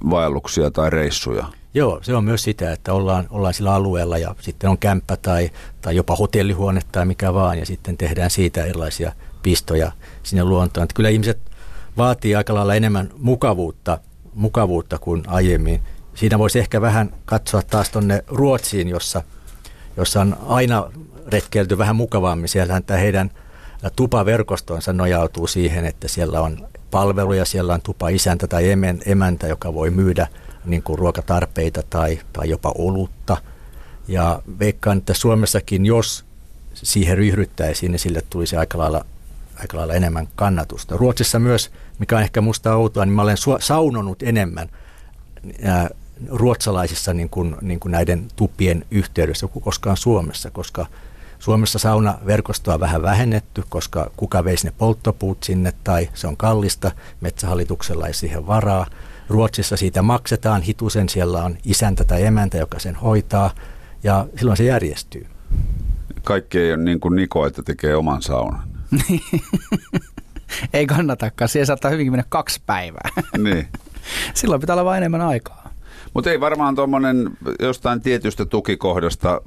vaelluksia tai reissuja.
Joo, se on myös sitä, että ollaan, ollaan sillä alueella ja sitten on kämppä tai, tai jopa hotellihuone tai mikä vaan ja sitten tehdään siitä erilaisia pistoja sinne luontoon. Että kyllä ihmiset vaatii aika lailla enemmän mukavuutta, mukavuutta kuin aiemmin. Siinä voisi ehkä vähän katsoa taas tuonne Ruotsiin, jossa, jossa on aina retkeilty vähän mukavammin. Siellähän tämä heidän tupaverkostonsa nojautuu siihen, että siellä on palveluja, siellä on tupa isäntä tai emäntä, joka voi myydä – niin kuin ruokatarpeita tai, tai jopa olutta. Ja veikkaan, että Suomessakin, jos siihen ryhdyttäisiin, niin sille tulisi aika lailla, aika lailla enemmän kannatusta. Ruotsissa myös, mikä on ehkä musta outoa, niin mä olen saunonut enemmän ruotsalaisissa niin kuin, niin kuin näiden tupien yhteydessä kuin koskaan Suomessa, koska Suomessa saunaverkostoa on vähän vähennetty, koska kuka veisi ne polttopuut sinne tai se on kallista, metsähallituksella ei siihen varaa. Ruotsissa siitä maksetaan hitusen, siellä on isäntä tai emäntä, joka sen hoitaa ja silloin se järjestyy.
Kaikki ei ole niin kuin Niko, että tekee oman saunan.
ei kannatakaan, siihen saattaa hyvinkin mennä kaksi päivää.
niin.
Silloin pitää olla vain enemmän aikaa.
Mutta ei varmaan tuommoinen jostain tietystä tukikohdasta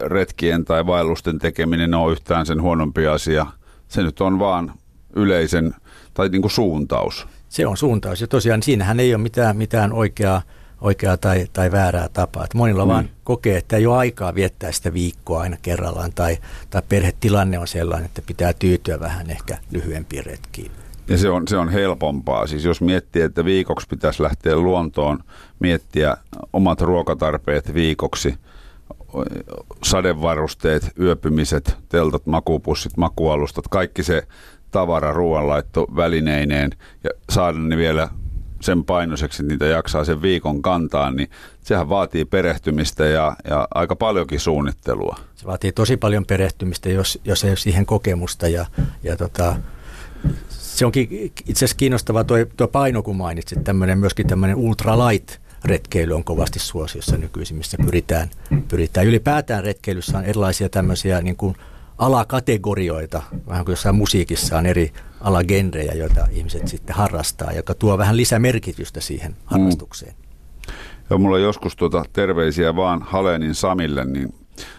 retkien tai vaellusten tekeminen ole yhtään sen huonompi asia. Se nyt on vaan yleisen tai niin kuin suuntaus.
Se on suuntaus ja tosiaan siinähän ei ole mitään, mitään oikeaa, oikeaa tai, tai väärää tapaa. Että monilla mm. vaan kokee, että ei ole aikaa viettää sitä viikkoa aina kerrallaan tai, tai perhetilanne on sellainen, että pitää tyytyä vähän ehkä lyhyempiin retkiin.
Ja se on, se on helpompaa. Siis jos miettii, että viikoksi pitäisi lähteä luontoon, miettiä omat ruokatarpeet viikoksi, sadevarusteet, yöpymiset, teltat, makupussit, makualustat, kaikki se tavara, ruoanlaitto välineineen ja saada ne vielä sen painoiseksi, että niitä jaksaa sen viikon kantaa, niin sehän vaatii perehtymistä ja, ja aika paljonkin suunnittelua.
Se vaatii tosi paljon perehtymistä, jos, jos ei ole siihen kokemusta ja, ja tota, se onkin itse asiassa kiinnostavaa tuo, tuo paino, kun mainitsit, tämmöinen, myöskin tämmöinen ultralight retkeily on kovasti suosiossa nykyisin, missä pyritään, pyritään. Ylipäätään retkeilyssä on erilaisia tämmöisiä niin kuin alakategorioita, vähän kuin jossain musiikissa on eri alagenrejä, joita ihmiset sitten harrastaa, joka tuo vähän lisämerkitystä siihen harrastukseen. Mm.
Joo, mulla on joskus tuota terveisiä vaan Halenin Samille, niin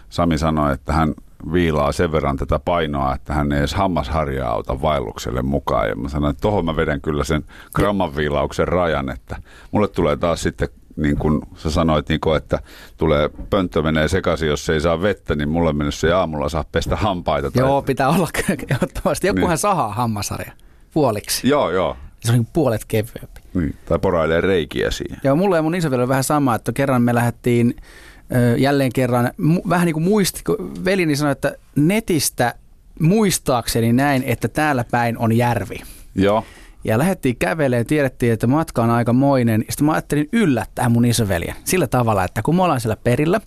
Sami sanoi, että hän viilaa sen verran tätä painoa, että hän ei edes hammasharjaa auta vaellukselle mukaan. Ja mä sanoin, että tohon mä vedän kyllä sen gramman viilauksen rajan, että mulle tulee taas sitten niin kuin sä sanoit, Niko, että tulee pönttö menee sekaisin, jos ei saa vettä, niin mulle mennessä se aamulla saa pestä hampaita.
Tai... Joo, pitää olla ehdottomasti. Jokuhan niin. sahaa hammasarja puoliksi.
Joo, joo.
Se on niin puolet kevyempi.
Niin, tai porailee reikiä siihen.
Joo, mulle ja mun on vähän sama, että kerran me lähdettiin jälleen kerran, vähän niin kuin muisti, kun velini sanoi, että netistä muistaakseni näin, että täällä päin on järvi.
Joo.
Ja lähdettiin kävelemään, tiedettiin, että matka on aika moinen. Sitten mä ajattelin yllättää mun isoveljen sillä tavalla, että kun me ollaan siellä perillä,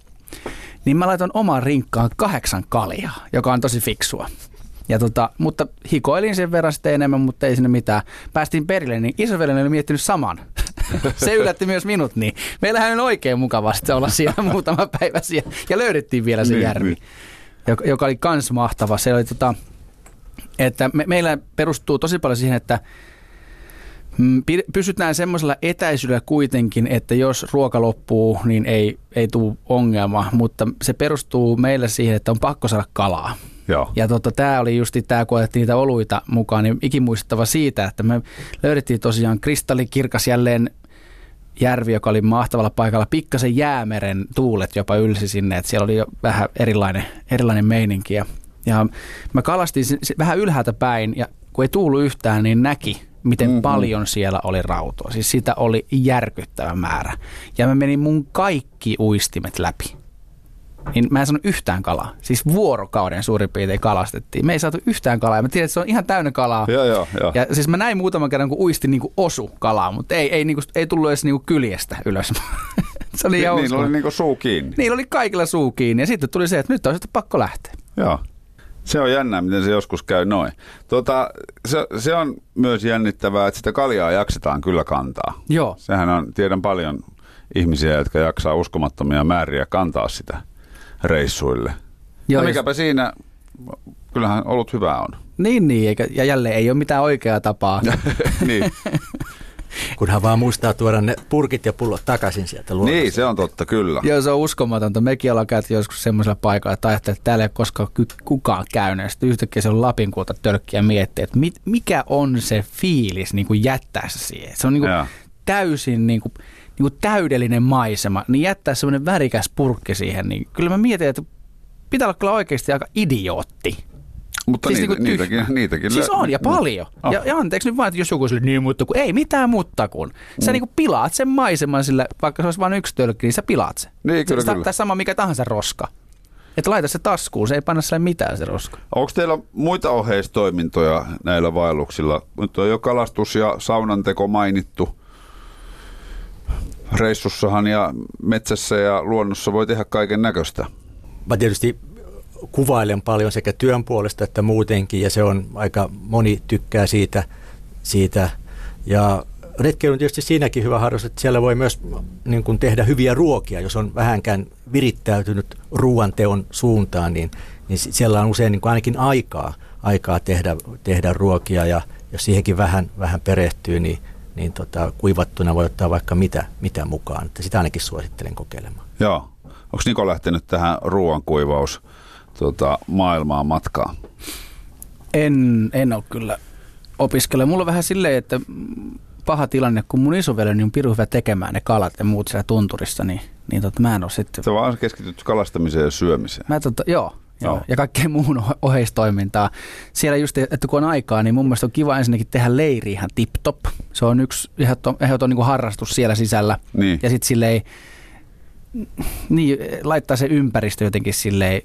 niin mä laitan omaan rinkkaan kahdeksan kaljaa, joka on tosi fiksua. Ja tota, mutta hikoilin sen verran sitten enemmän, mutta ei sinne mitään. Päästiin perille, niin isoveljen oli miettinyt saman. Se yllätti myös minut, niin meillähän on oikein mukavasti olla siellä muutama päivä siellä. Ja löydettiin vielä se niin, järvi, niin. Joka, joka oli kans mahtava. Se oli tota, että me, meillä perustuu tosi paljon siihen, että mm, pysytään semmoisella etäisyydellä kuitenkin, että jos ruoka loppuu, niin ei, ei tule ongelma, mutta se perustuu meillä siihen, että on pakko saada kalaa.
Joo.
Ja tota, tämä oli just tämä, kun otettiin niitä oluita mukaan, niin ikimuistettava siitä, että me löydettiin tosiaan kristallikirkas jälleen järvi, joka oli mahtavalla paikalla. Pikkasen jäämeren tuulet jopa ylsi sinne, että siellä oli jo vähän erilainen, erilainen meininki. Ja, ja mä kalastin vähän ylhäältä päin ja kun ei tuulu yhtään, niin näki, miten mm-hmm. paljon siellä oli rautoa. Siis sitä oli järkyttävä määrä. Ja mä menin mun kaikki uistimet läpi niin mä en sano yhtään kalaa. Siis vuorokauden suurin piirtein kalastettiin. Me ei saatu yhtään kalaa. Mä tiedän, että se on ihan täynnä kalaa.
Joo, joo, joo.
Ja siis mä näin muutaman kerran, kun uisti niin kuin osu kalaa, mutta ei, ei, niin kuin, ei tullut edes niin kuin kyljestä ylös.
se oli niin, Niillä oli niin kuin suu kiinni.
Niillä oli kaikilla suu kiinni. Ja sitten tuli se, että nyt on sitten pakko lähteä.
Joo. Se on jännää, miten se joskus käy noin. Tota, se, se on myös jännittävää, että sitä kaljaa jaksetaan kyllä kantaa.
Joo.
Sehän on, tiedän paljon ihmisiä, jotka jaksaa uskomattomia määriä kantaa sitä reissuille. Joo, no mikäpä siinä, kyllähän ollut hyvä on.
Niin, niin eikä, ja jälleen ei ole mitään oikeaa tapaa.
niin.
Kunhan vaan muistaa tuoda ne purkit ja pullot takaisin sieltä luonnosta.
Niin, se on totta, kyllä.
Joo, se on uskomatonta. Mekin ollaan käyty joskus semmoisella paikalla, että ajattelee, että täällä ei ole koskaan kukaan käynyt. Sitten yhtäkkiä se on Lapin kuulta tölkkiä miettiä, että mit, mikä on se fiilis niin kuin jättää se siihen. Se on niin kuin täysin niin kuin, niin kuin täydellinen maisema, niin jättää semmoinen värikäs purkki siihen, niin kyllä mä mietin, että pitää olla kyllä oikeasti aika idiootti.
Mutta siis niitä, niin niitäkin, niitäkin.
Siis on ja paljon. Oh. Ja, ja anteeksi nyt vaan, että jos joku sille niin, mutta kun ei mitään mutta kun. Sä mm. niin kuin pilaat sen maiseman sille, vaikka se olisi vain yksi tölkki, niin sä pilaat sen.
Niin, kyllä,
se,
kyllä.
Tai sama mikä tahansa roska. Että laita se taskuun, se ei panna sille mitään se roska.
Onko teillä muita oheistoimintoja näillä vaelluksilla? Nyt on jo kalastus ja saunanteko mainittu reissussahan ja metsässä ja luonnossa voi tehdä kaiken näköistä.
Mä tietysti kuvailen paljon sekä työn puolesta että muutenkin ja se on aika moni tykkää siitä, siitä. ja retkeily on tietysti siinäkin hyvä harrastus, että siellä voi myös niin kuin tehdä hyviä ruokia, jos on vähänkään virittäytynyt ruoanteon suuntaan, niin, niin siellä on usein niin kuin ainakin aikaa, aikaa tehdä, tehdä ruokia ja jos siihenkin vähän, vähän perehtyy, niin niin tota, kuivattuna voi ottaa vaikka mitä, mitä mukaan. Että sitä ainakin suosittelen kokeilemaan.
Joo. Onko Niko lähtenyt tähän ruoankuivaus tota, maailmaan matkaan?
En, en ole kyllä opiskella. Mulla on vähän silleen, että paha tilanne, kun mun isoveljeni on piru hyvä tekemään ne kalat ja muut siellä tunturissa, niin, niin tota, mä en ole sitten...
Se vaan keskityt kalastamiseen ja syömiseen.
Mä tota, joo, Joo. Ja kaikkeen muuhun ohe- oheistoimintaa. Siellä just, että kun on aikaa, niin mun mielestä on kiva ensinnäkin tehdä leiri ihan tip-top. Se on yksi ehdoton, ehdoton niin harrastus siellä sisällä.
Niin.
Ja sitten silleen, niin, laittaa se ympäristö jotenkin silleen,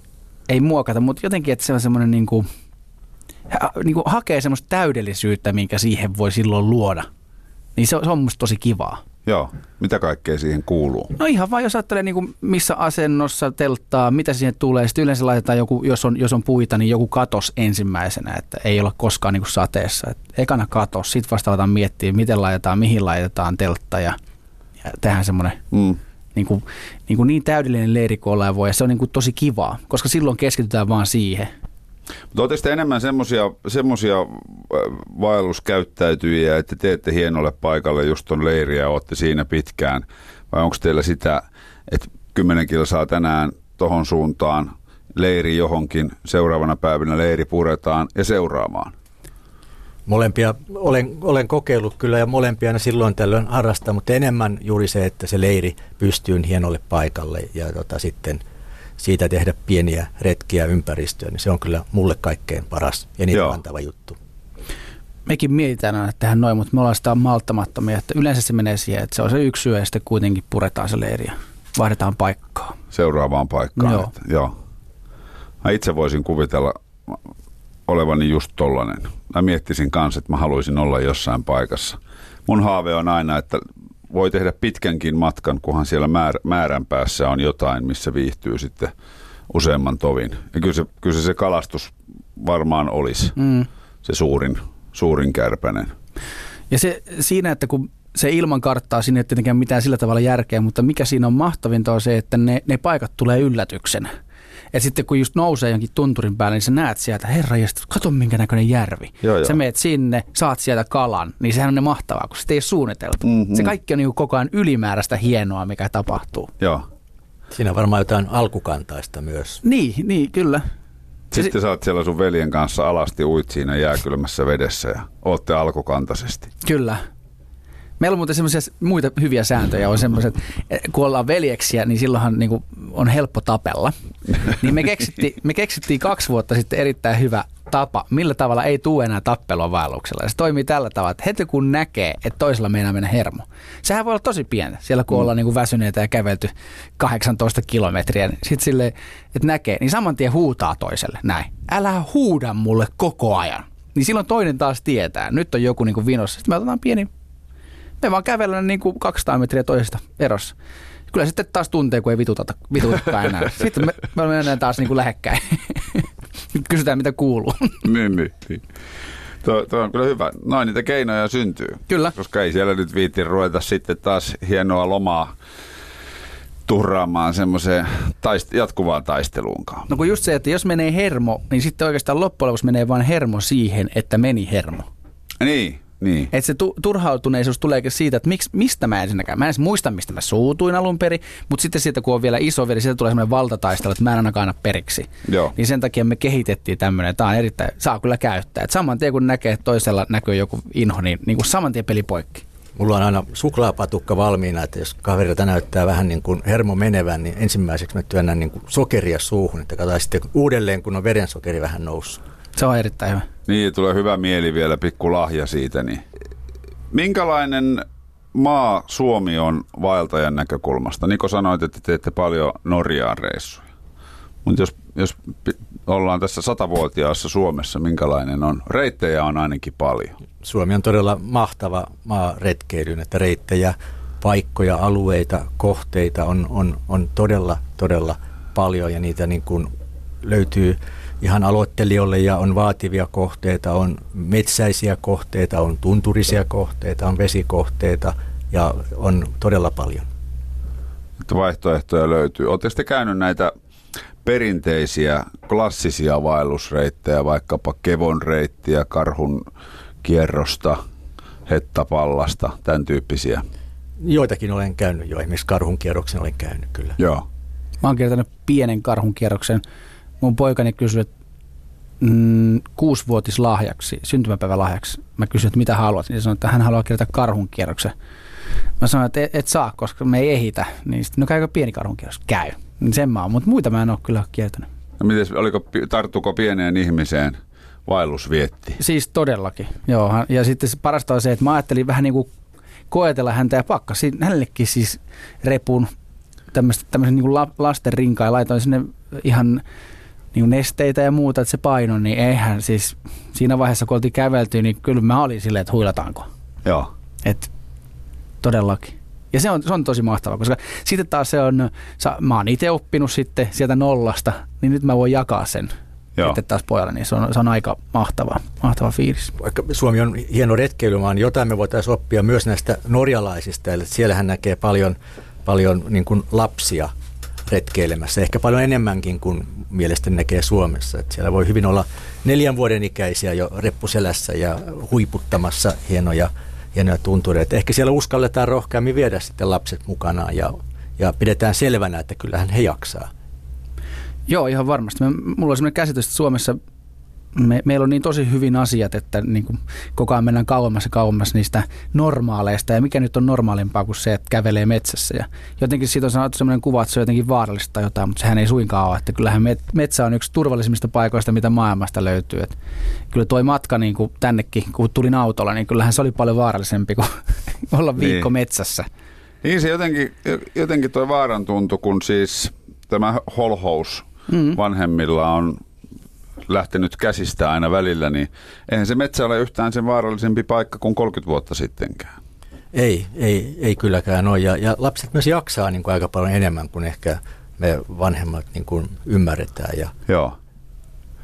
ei muokata, mutta jotenkin, että se on semmoinen niin kuin, niin kuin hakee semmoista täydellisyyttä, minkä siihen voi silloin luoda. Niin se on, se on musta tosi kivaa.
Joo. Mitä kaikkea siihen kuuluu?
No ihan vaan, jos ajattelee niin kuin missä asennossa telttaa, mitä siihen tulee. Sitten yleensä laitetaan joku, jos on, jos on puita, niin joku katos ensimmäisenä, että ei olla koskaan niin kuin sateessa. Et ekana katos, sitten vasta aletaan miettiä, miten laitetaan, mihin laitetaan teltta ja, ja tehdään semmoinen
Mm.
niin, kuin, niin, kuin niin täydellinen leiri kuin ollaan voi. Ja se on niin kuin tosi kivaa, koska silloin keskitytään vaan siihen.
Mutta enemmän äh, vaelluskäyttäytyjiä, että teette hienolle paikalle just ton leiriä ja ootte siinä pitkään? Vai onko teillä sitä, että kymmenen kilsaa tänään tohon suuntaan, leiri johonkin, seuraavana päivänä leiri puretaan ja seuraamaan?
Molempia olen, olen kokeillut kyllä ja molempia aina silloin tällöin harrastaa, mutta enemmän juuri se, että se leiri pystyy hienolle paikalle ja tota, sitten siitä tehdä pieniä retkiä ympäristöön, niin se on kyllä mulle kaikkein paras ja
Joo.
antava juttu.
Mekin mietitään aina että tehdään noin, mutta me ollaan sitä malttamattomia, että yleensä se menee siihen, että se on se yksi yö ja sitten kuitenkin puretaan se leiri ja vaihdetaan paikkaa.
Seuraavaan paikkaan.
Joo.
Että, joo. Mä itse voisin kuvitella olevani just tollanen. Mä miettisin kanssa, että mä haluaisin olla jossain paikassa. Mun haave on aina, että voi tehdä pitkänkin matkan, kunhan siellä määr, määrän päässä on jotain, missä viihtyy sitten useamman tovin. Ja kyllä se, kyllä se, se kalastus varmaan olisi
Mm.
se suurin, suurin kärpänen.
Ja se, siinä, että kun se ilman karttaa, siinä ei tietenkään mitään sillä tavalla järkeä, mutta mikä siinä on mahtavinta on se, että ne, ne paikat tulee yllätyksenä. Et sitten kun just nousee jonkin tunturin päälle, niin sä näet sieltä, herra kato minkä näköinen järvi.
Joo, joo.
Sä meet sinne, saat sieltä kalan, niin sehän on ne mahtavaa, kun sitä ei ole suunniteltu.
Mhm.
Se kaikki on niin koko ajan ylimääräistä hienoa, mikä tapahtuu.
Joo.
Siinä on varmaan jotain alkukantaista myös.
Niin, niin kyllä.
Sitten sä oot siellä sun veljen kanssa alasti uit siinä jääkylmässä vedessä ja ootte alkukantaisesti.
Kyllä. Meillä on muuten semmoisia muita hyviä sääntöjä, on semmoiset, kun ollaan veljeksiä, niin silloinhan niin on helppo tapella. Niin me keksittiin, me keksittiin kaksi vuotta sitten erittäin hyvä tapa, millä tavalla ei tule enää tappelua vaelluksella. Se toimii tällä tavalla, että heti kun näkee, että toisella meinaa mennä hermo. Sehän voi olla tosi pientä, siellä kun ollaan niin kuin väsyneitä ja kävelty 18 kilometriä. Niin sitten silleen, että näkee, niin saman tien huutaa toiselle näin. Älä huuda mulle koko ajan. Niin silloin toinen taas tietää. Nyt on joku niin kuin vinossa. Sitten me otetaan pieni me vaan kävellään niin kuin 200 metriä toisesta erossa. Kyllä sitten taas tuntee, kun ei vituteta, vituteta enää. Sitten me, me mennään taas niin kuin lähekkäin. Kysytään, mitä kuuluu.
niin, niin, niin. Tuo, tuo on kyllä hyvä. Noin niitä keinoja syntyy.
Kyllä.
Koska ei siellä nyt viitti ruveta sitten taas hienoa lomaa tuhraamaan semmoiseen taist- jatkuvaan taisteluunkaan.
No kun just se, että jos menee hermo, niin sitten oikeastaan loppujen lopuksi menee vain hermo siihen, että meni hermo.
Niin, niin.
Että se tu- turhautuneisuus tuleekin siitä, että miksi, mistä mä ensinnäkään. Mä en edes muista, mistä mä suutuin alun perin, mutta sitten siitä, kun on vielä iso veri, siitä tulee semmoinen valtataistelu, että mä en ainakaan anna periksi.
Joo.
Niin sen takia me kehitettiin tämmöinen, tämä on erittäin, saa kyllä käyttää. Et saman tien kun näkee, että toisella näkyy joku inho, niin, niin kuin saman tien peli poikki.
Mulla on aina suklaapatukka valmiina, että jos kaverilta näyttää vähän niin kuin hermo menevän, niin ensimmäiseksi mä työnnän niin kuin sokeria suuhun, että katsotaan sitten uudelleen, kun on verensokeri vähän noussut.
Se on erittäin hyvä.
Niin, tulee hyvä mieli vielä, pikku lahja siitä. Niin. Minkälainen maa Suomi on vaeltajan näkökulmasta? Niko sanoit, että teette paljon Norjaan reissuja. Mutta jos, jos ollaan tässä satavuotiaassa Suomessa, minkälainen on? Reittejä on ainakin paljon.
Suomi on todella mahtava maa retkeilyyn, että reittejä, paikkoja, alueita, kohteita on, on, on todella, todella paljon ja niitä niin kuin löytyy ihan aloittelijoille ja on vaativia kohteita, on metsäisiä kohteita, on tunturisia kohteita, on vesikohteita ja on todella paljon.
Että vaihtoehtoja löytyy. Oletteko te käynyt näitä perinteisiä, klassisia vaellusreittejä, vaikkapa Kevon reittiä, Karhun kierrosta, Hettapallasta, tämän tyyppisiä?
Joitakin olen käynyt jo, esimerkiksi karhun kierroksen olen käynyt kyllä.
Joo.
Mä oon kiertänyt pienen karhun kierroksen. Mun poikani kysyi, että mm, kuusivuotislahjaksi, syntymäpäivälahjaksi. Mä kysyin, että mitä haluat, niin sanoin, että hän haluaa kirjoittaa karhunkierroksen. Mä sanoin, että et, et saa, koska me ei ehitä. Niin sitten, no käykö pieni karhunkierros? Käy. Niin sen mä oon, mutta muita mä en ole kyllä kiertänyt.
No mites, oliko, tarttuko pieneen ihmiseen vaellusvietti?
Siis todellakin, joo. Ja sitten se parasta on se, että mä ajattelin vähän niin kuin koetella häntä ja pakkasin hänellekin siis repun tämmöisen niin kuin lasten rinkaan ja laitoin sinne ihan niin nesteitä ja muuta, että se paino, niin eihän siis siinä vaiheessa, kun oltiin kävelty, niin kyllä mä olin silleen, että huilataanko.
Joo.
Et todellakin. Ja se on, se on tosi mahtavaa, koska sitten taas se on, sa- mä oon itse oppinut sitten sieltä nollasta, niin nyt mä voin jakaa sen
Joo.
sitten taas pojalle, niin se on, se on aika mahtava, mahtava fiilis.
Vaikka Suomi on hieno retkeilymaa, niin jotain me voitaisiin oppia myös näistä norjalaisista. Eli siellähän näkee paljon, paljon niin kuin lapsia retkeilemässä, ehkä paljon enemmänkin kuin mielestäni näkee Suomessa. Että siellä voi hyvin olla neljän vuoden ikäisiä jo reppuselässä ja huiputtamassa hienoja, hienoja tuntureita. Ehkä siellä uskalletaan rohkeammin viedä sitten lapset mukanaan ja, ja pidetään selvänä, että kyllähän he jaksaa.
Joo, ihan varmasti. Mulla on sellainen käsitys, että Suomessa me, meillä on niin tosi hyvin asiat, että niin kuin koko ajan mennään kauemmas ja kauemmas niistä normaaleista. Ja mikä nyt on normaalimpaa kuin se, että kävelee metsässä. Ja jotenkin siitä on sanottu sellainen kuva, että se on jotenkin vaarallista tai jotain, mutta sehän ei suinkaan ole. Että kyllähän met- metsä on yksi turvallisimmista paikoista, mitä maailmasta löytyy. Että kyllä toi matka niin kuin tännekin, kun tulin autolla, niin kyllähän se oli paljon vaarallisempi kuin olla viikko
Niin.
metsässä.
Niin se jotenkin, jotenkin toi vaaran tuntu, kun siis tämä holhous
Mm.
vanhemmilla on lähtenyt käsistä aina välillä, niin eihän se metsä ole yhtään sen vaarallisempi paikka kuin 30 vuotta sittenkään.
Ei, ei, ei kylläkään ole. Ja, ja lapset myös jaksaa niin kuin aika paljon enemmän kuin ehkä me vanhemmat niin kuin ymmärretään. Ja,
Joo.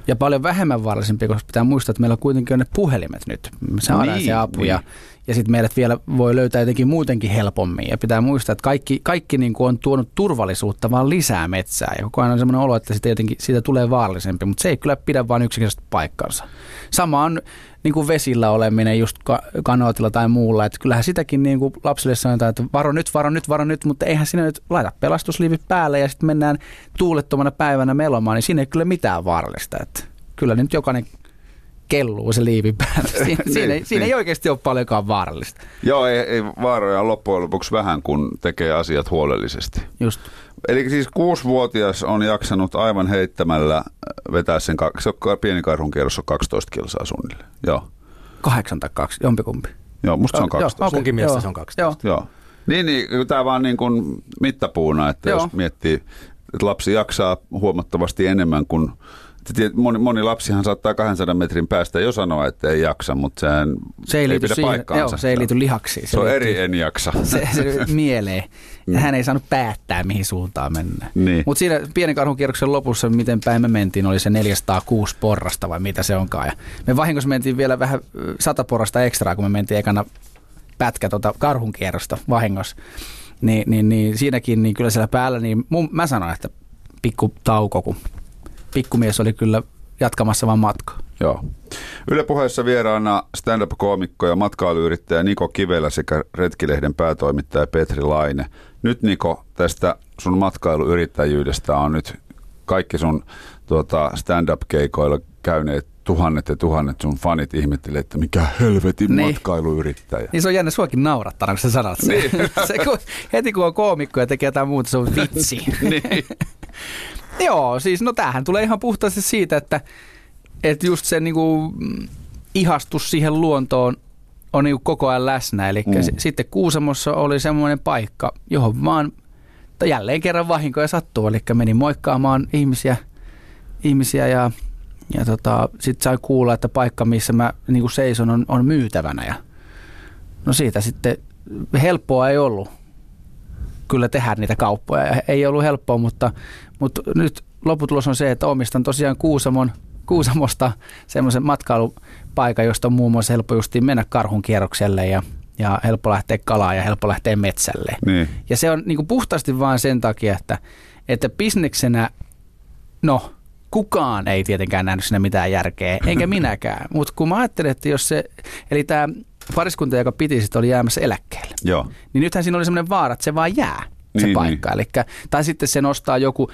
Ja paljon vähemmän vaarallisempi, koska pitää muistaa, että meillä on kuitenkin on ne puhelimet nyt. Me saadaan
Niin,
se apu
niin.
ja, ja sitten meidät vielä voi löytää jotenkin muutenkin helpommin. Ja pitää muistaa, että kaikki, kaikki niin kuin on tuonut turvallisuutta vaan lisää metsää. Ja koko ajan on semmoinen olo, että siitä, jotenkin, siitä tulee vaarallisempi, mutta se ei kyllä pidä vain yksinkertaisesti paikkansa. Sama on niin kuin vesillä oleminen just ka- kanootilla tai muulla. Että kyllähän sitäkin niin kuin lapsille sanotaan, että varo nyt, varo nyt, varo nyt, mutta eihän sinne nyt laita pelastusliivit päälle ja sitten mennään tuulettomana päivänä melomaan, niin siinä ei kyllä mitään vaarallista. Että kyllä nyt jokainen kelluu se liivi päällä. Siinä,
Niin,
siinä, ei, siinä ei
niin.
oikeasti ole paljonkaan vaarallista.
Joo, ei, ei vaaroja loppujen lopuksi vähän, kun tekee asiat huolellisesti.
Just.
Eli siis kuusivuotias on jaksanut aivan heittämällä äh, vetää sen, ka- se on pieni karhunkierros on 12 kilsaa suunnilleen. Joo,
Kahdeksan tai kaksi, jompikumpi.
joo musta se on
Joo,
12.
okei,
Sunkin mielestä
joo,
se on 12.
Joo.
Joo. Niin, niin tämä vaan niin kuin mittapuuna, että
Joo.
jos miettii, että lapsi jaksaa huomattavasti enemmän kuin Moni, moni lapsihan saattaa 200 metrin päästä jo sanoa, että ei jaksa, mutta sehän
Se ei, liity
pidä
siihen,
paikkaansa.
joo, se ei liity lihaksiin.
Se on
liittyy-
eri en jaksa.
Se, se mieleen. Ja hän ei saanut päättää, mihin suuntaan mennään.
Niin.
Mutta siinä pienen karhunkierroksen lopussa, miten päin me mentiin, oli se 406 porrasta vai mitä se onkaan. Ja me vahingossa mentiin vielä vähän ö, 100 porrasta ekstraa, kun me mentiin ekana pätkä tuota karhunkierrosta vahingossa. Niin, niin, niin siinäkin niin kyllä siellä päällä, niin mun, mä sanon, että pikku tauko, kun pikkumies oli kyllä jatkamassa vaan matkaa.
Joo. Yle puheessa vieraana stand-up-koomikko ja matkailuyrittäjä Niko Kivelä sekä Retkilehden päätoimittaja Petri Laine. Nyt Niko, tästä sun matkailuyrittäjyydestä on nyt kaikki sun tuota, stand-up-keikoilla käyneet tuhannet ja tuhannet sun fanit ihmettelee, että mikä helvetin
Niin.
matkailuryrittäjä.
Niin se on jännä suakin naurattaa, kun sä sanot sen.
Niin.
se, kun, heti kun on koomikko ja tekee jotain muuta, se on vitsi.
niin.
Joo, siis no tämähän tulee ihan puhtaasti siitä, että, että just se niinku, ihastus siihen luontoon on niinku koko ajan läsnä. Eli
Mm.
mm. sitten Kuusamossa oli semmoinen paikka, johon vaan jälleen kerran vahinkoja sattuu. Eli menin moikkaamaan ihmisiä, ihmisiä ja, ja tota, sitten sai kuulla, että paikka, missä mä niinku seison, on, on myytävänä. Ja, no siitä sitten helppoa ei ollut kyllä tehdä niitä kauppoja. Ja Ei ollut helppoa, mutta, mutta nyt lopputulos on se, että omistan tosiaan Kuusamon, Kuusamosta semmoisen matkailupaikan, josta on muun muassa helppo justiin mennä karhun kierrokselle ja, ja helppo lähteä kalaan ja helppo lähteä metsälle.
niin.
Ja se on niin puhtaasti vain sen takia, että, että bisneksenä, no kukaan ei tietenkään nähnyt siinä mitään järkeä, enkä minäkään. Mutta kun mä ajattelin, että jos se, eli tämä pariskunta, joka piti sitä, oli jäämässä eläkkeelle
Joo.
niin nythän siinä oli semmoinen vaara, että se vaan jää, se
Niin,
paikka. Elikkä, tai sitten se nostaa joku,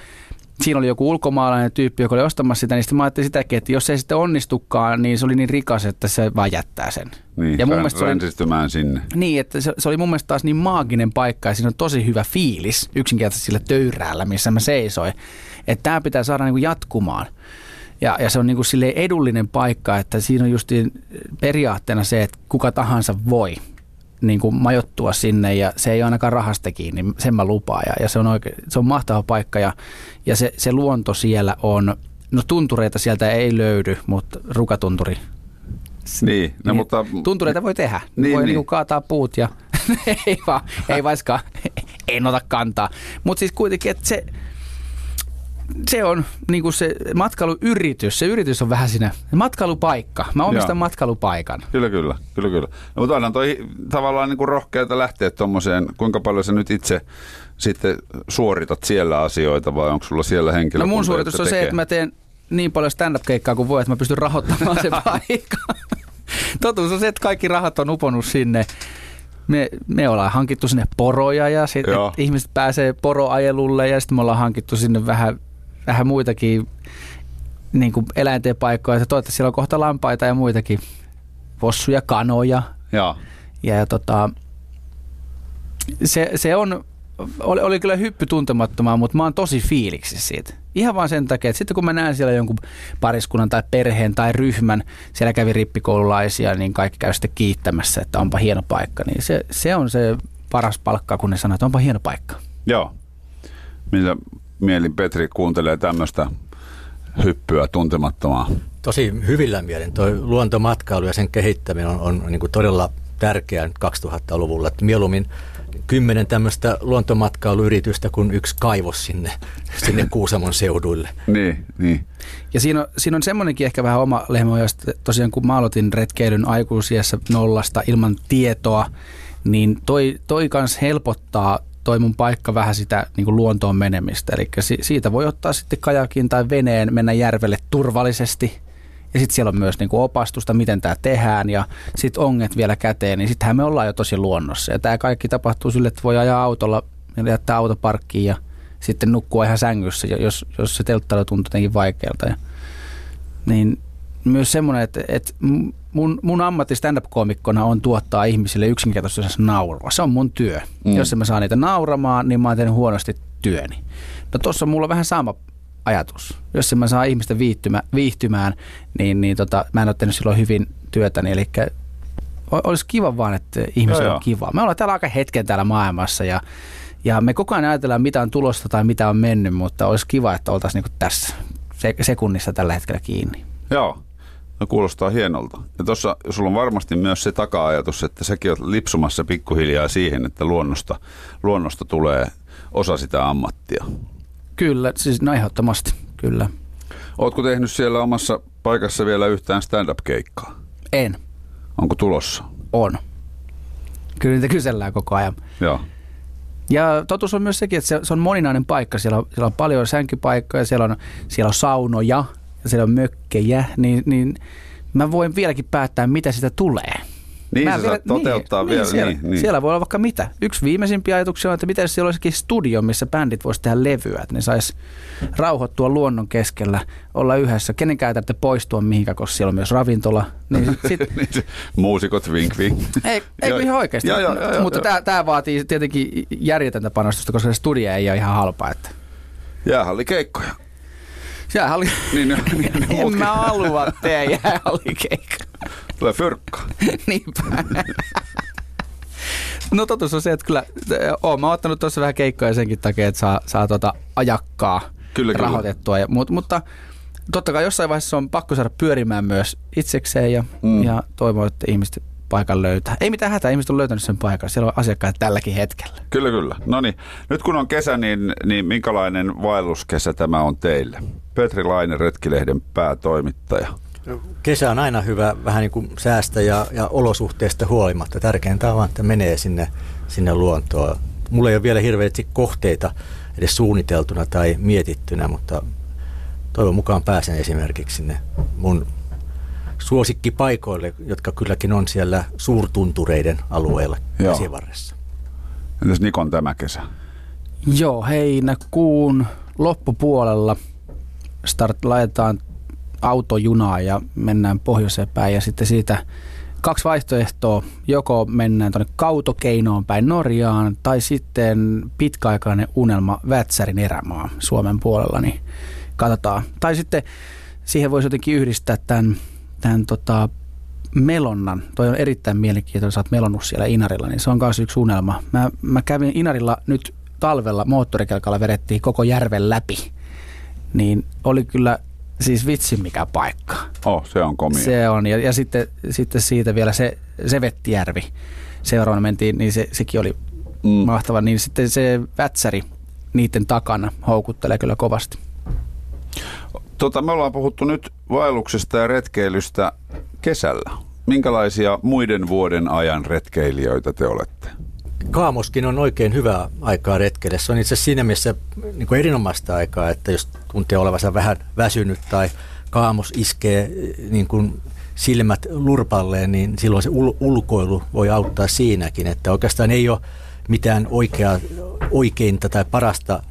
siinä oli joku ulkomaalainen tyyppi, joka oli ostamassa sitä, niin sitten mä ajattelin sitäkin, että jos se ei sitten onnistukaan, niin se oli niin rikas, että se vaan jättää sen.
Niin,
Ja mun mielestä se oli-
sinne.
Niin, että se, se oli mun mielestä taas niin maaginen paikka ja siinä on tosi hyvä fiilis yksinkertaisesti sillä töyräällä, missä mä seisoin. Että tämä pitää saada niinku jatkumaan. Ja, ja se on niinku silleen edullinen paikka, että siinä on justiin periaatteena se, että kuka tahansa voi niin kuin majoittua sinne ja se ei ole ainakaan rahasta kiinni, sen mä lupaan. Ja, ja se, on oikein, se on mahtava paikka ja, ja se, se luonto siellä on, no tuntureita sieltä ei löydy, mutta rukatunturi
Niin, no,
niin,
mutta
Tuntureita voi tehdä.
Niin,
Niin, voi
niin.
niin. Kaataa puut ja ei vaan, ei vaiskaan, en ota kantaa. Mutta siis kuitenkin, että se, se on niinku se matkailuyritys, se yritys on vähän siinä, matkailupaikka. Mä omistan
Joo.
matkailupaikan.
Kyllä, kyllä, kyllä, kyllä. No, mutta onhan toi tavallaan niin kuin rohkeata lähteä tuommoiseen, kuinka paljon sä nyt itse sitten suoritat siellä asioita vai onko sulla siellä
No
henkilökunta,
mun suoritus on se,
tekee?
että mä teen niin paljon stand-up-keikkaa kuin voi, että mä pystyn rahoittamaan sen paikan. Totuus on se, että kaikki rahat on uponnut sinne. Me, me ollaan hankittu sinne poroja ja sitten
Joo.
ihmiset pääsee poroajelulle ja sitten me ollaan hankittu sinne vähän, vähän muitakin niin kuin eläinten paikkoja. Ja toivottavasti siellä on kohta lampaita ja muitakin possuja, kanoja.
Joo.
Ja, ja tota, se, se on, oli, oli kyllä hyppy tuntemattomaan, mutta mä oon tosi fiiliksi siitä. Ihan vaan sen takia, että sitten kun mä näen siellä jonkun pariskunnan tai perheen tai ryhmän, siellä kävi rippikoululaisia, niin kaikki käy sitten kiittämässä, että onpa hieno paikka. Niin se, se on se paras palkka, kun ne sanoo, että onpa hieno paikka.
Joo. Millä mielin Petri kuuntelee tämmöistä hyppyä tuntemattomaa?
Tosi hyvillä mielin. Tuo luontomatkailu ja sen kehittäminen on, on niin kuin todella tärkeää nyt 2000-luvulla. Että mieluummin kymmenen tämmöistä luontomatkailuyritystä kuin yksi kaivos sinne, sinne Kuusamon seuduille.
Niin, niin.
Ja siinä on, siinä on semmoinenkin ehkä vähän oma lehmä, josta tosiaan kun mä aloitin retkeilyn aikuisiässä nollasta ilman tietoa, niin toi, toi kans helpottaa toi mun paikka vähän sitä niin kuin luontoon menemistä. Eli si, siitä voi ottaa sitten kajakin tai veneen, mennä järvelle turvallisesti. Ja sitten siellä on myös niin kuin opastusta, miten tämä tehdään ja sitten onget vielä käteen, niin sittenhän me ollaan jo tosi luonnossa. Ja tämä kaikki tapahtuu sille, että voi ajaa autolla ja jättää auto parkkiin ja sitten nukkua ihan sängyssä, jos, jos se telttailu tuntuu jotenkin vaikealta. Ja, niin myös semmoinen, että, että mun, mun ammatti stand-up-koomikkona on tuottaa ihmisille yksinkertaisesti naurua. Se on mun työ.
Mm.
Jos mä saa niitä nauramaan, niin mä oon tehnyt huonosti työni. No tossa on mulla vähän sama ajatus. Jos mä saa ihmistä viihtymä, viihtymään, niin, niin tota, mä en ole tehnyt silloin hyvin työtäni. Eli olisi kiva vaan, että ihmisillä
Joo,
on kiva. Me ollaan täällä aika hetken täällä maailmassa ja, ja me koko ajan ajatellaan, mitä on tulosta tai mitä on mennyt, mutta olisi kiva, että oltaisiin niin tässä se- sekunnissa tällä hetkellä kiinni.
Joo. No kuulostaa hienolta. Ja tuossa sulla on varmasti myös se taka-ajatus, että säkin oot lipsumassa pikkuhiljaa siihen, että luonnosta, luonnosta tulee osa sitä ammattia.
Kyllä, siis no ehdottomasti, kyllä.
Ootko tehnyt siellä omassa paikassa vielä yhtään stand-up-keikkaa?
En,
Onko tulossa?
on. Kyllä niitä kysellään koko ajan.
Joo.
Ja totuus on myös sekin, että se, se on moninainen paikka. Siellä on, siellä on paljon sänkypaikkoja, siellä on, siellä on saunoja ja siellä on mökkejä, niin, niin mä voin vieläkin päättää, mitä sitä tulee.
Niin
Mä
saat toteuttaa
niin,
vielä.
Niin siellä,
niin, niin.
siellä voi olla vaikka mitä. Yksi viimeisimpiä ajatuksia on, että miten siellä olisikin studio, missä bändit voisi tehdä levyä. Että ne sais rauhoittua luonnon keskellä, olla yhdessä. Kenenkään ei tarvitse poistua mihinkään, koska siellä on myös ravintola. Niin sit,
Niin Muusikot vink vink.
ei, ei ihan oikeasti.
joo, joo, joo,
Mutta tämä vaatii tietenkin järjetöntä panostusta, koska se studio ei ole ihan halpa. Että.
Jäähallikeikkoja.
Sehän oli...
Niin, ne, niin ne
En mä halua tehdä jäähallikeikka.
Tulee fyrkka.
Niinpä. No totuus on se, että kyllä äh, oon mä ottanut tuossa vähän keikkoja senkin takia, että saa, saa tota ajakkaa
Kyllä, kyllä.
rahoitettua. Ja, mutta, mutta totta kai jossain vaiheessa on pakko saada pyörimään myös itsekseen ja,
mm.
ja toivon, että ihmiset paikan löytää. Ei mitään hätää, ihmiset on löytänyt sen paikan. Siellä on asiakkaat tälläkin hetkellä.
Kyllä, kyllä. No niin, nyt kun on kesä, niin, niin minkälainen vaelluskesä tämä on teille? Petri Laine, Retkilehden päätoimittaja.
Kesä on aina hyvä vähän niin kuin säästä ja, ja olosuhteista huolimatta. Tärkeintä on vaan, että menee sinne, sinne luontoon. Mulla ei ole vielä hirveästi kohteita edes suunniteltuna tai mietittynä, mutta toivon mukaan pääsen esimerkiksi sinne mun suosikkipaikoille, jotka kylläkin on siellä suurtuntureiden alueella käsivarressa.
Entäs Nikon tämä kesä?
Joo, heinäkuun loppupuolella start, laitetaan autojunaa ja mennään pohjoiseen päin ja sitten siitä kaksi vaihtoehtoa. Joko mennään tuonne Kautokeinoon päin Norjaan tai sitten pitkäaikainen unelma Vätsärin erämaa Suomen puolella, niin katsotaan. Tai sitten siihen voisi jotenkin yhdistää tämän, tämän tota, melonnan. Toi on erittäin mielenkiintoinen, sä oot melonnut siellä Inarilla, niin se on myös yksi unelma. Mä, mä kävin Inarilla nyt talvella moottorikelkalla vedettiin koko järven läpi. Niin oli kyllä siis vitsi mikä paikka.
Oh, se on komia.
Se on, ja, ja sitten, sitten siitä vielä se, se Vettijärvi. Seuraavana mentiin, niin se, sekin oli mm. mahtava. Niin sitten se Vätsäri niiden takana houkuttelee kyllä kovasti.
Tota, me ollaan puhuttu nyt vaelluksesta ja retkeilystä kesällä. Minkälaisia muiden vuoden ajan retkeilijöitä te olette?
Kaamoskin on oikein hyvää aikaa retkeille. Se on itse asiassa siinä mielessä niin kuin erinomaista aikaa, että jos tuntee olevansa vähän väsynyt tai kaamos iskee niin kuin silmät lurpalleen, niin silloin se ul- ulkoilu voi auttaa siinäkin. Että oikeastaan ei ole mitään oikeaa, oikeinta tai parasta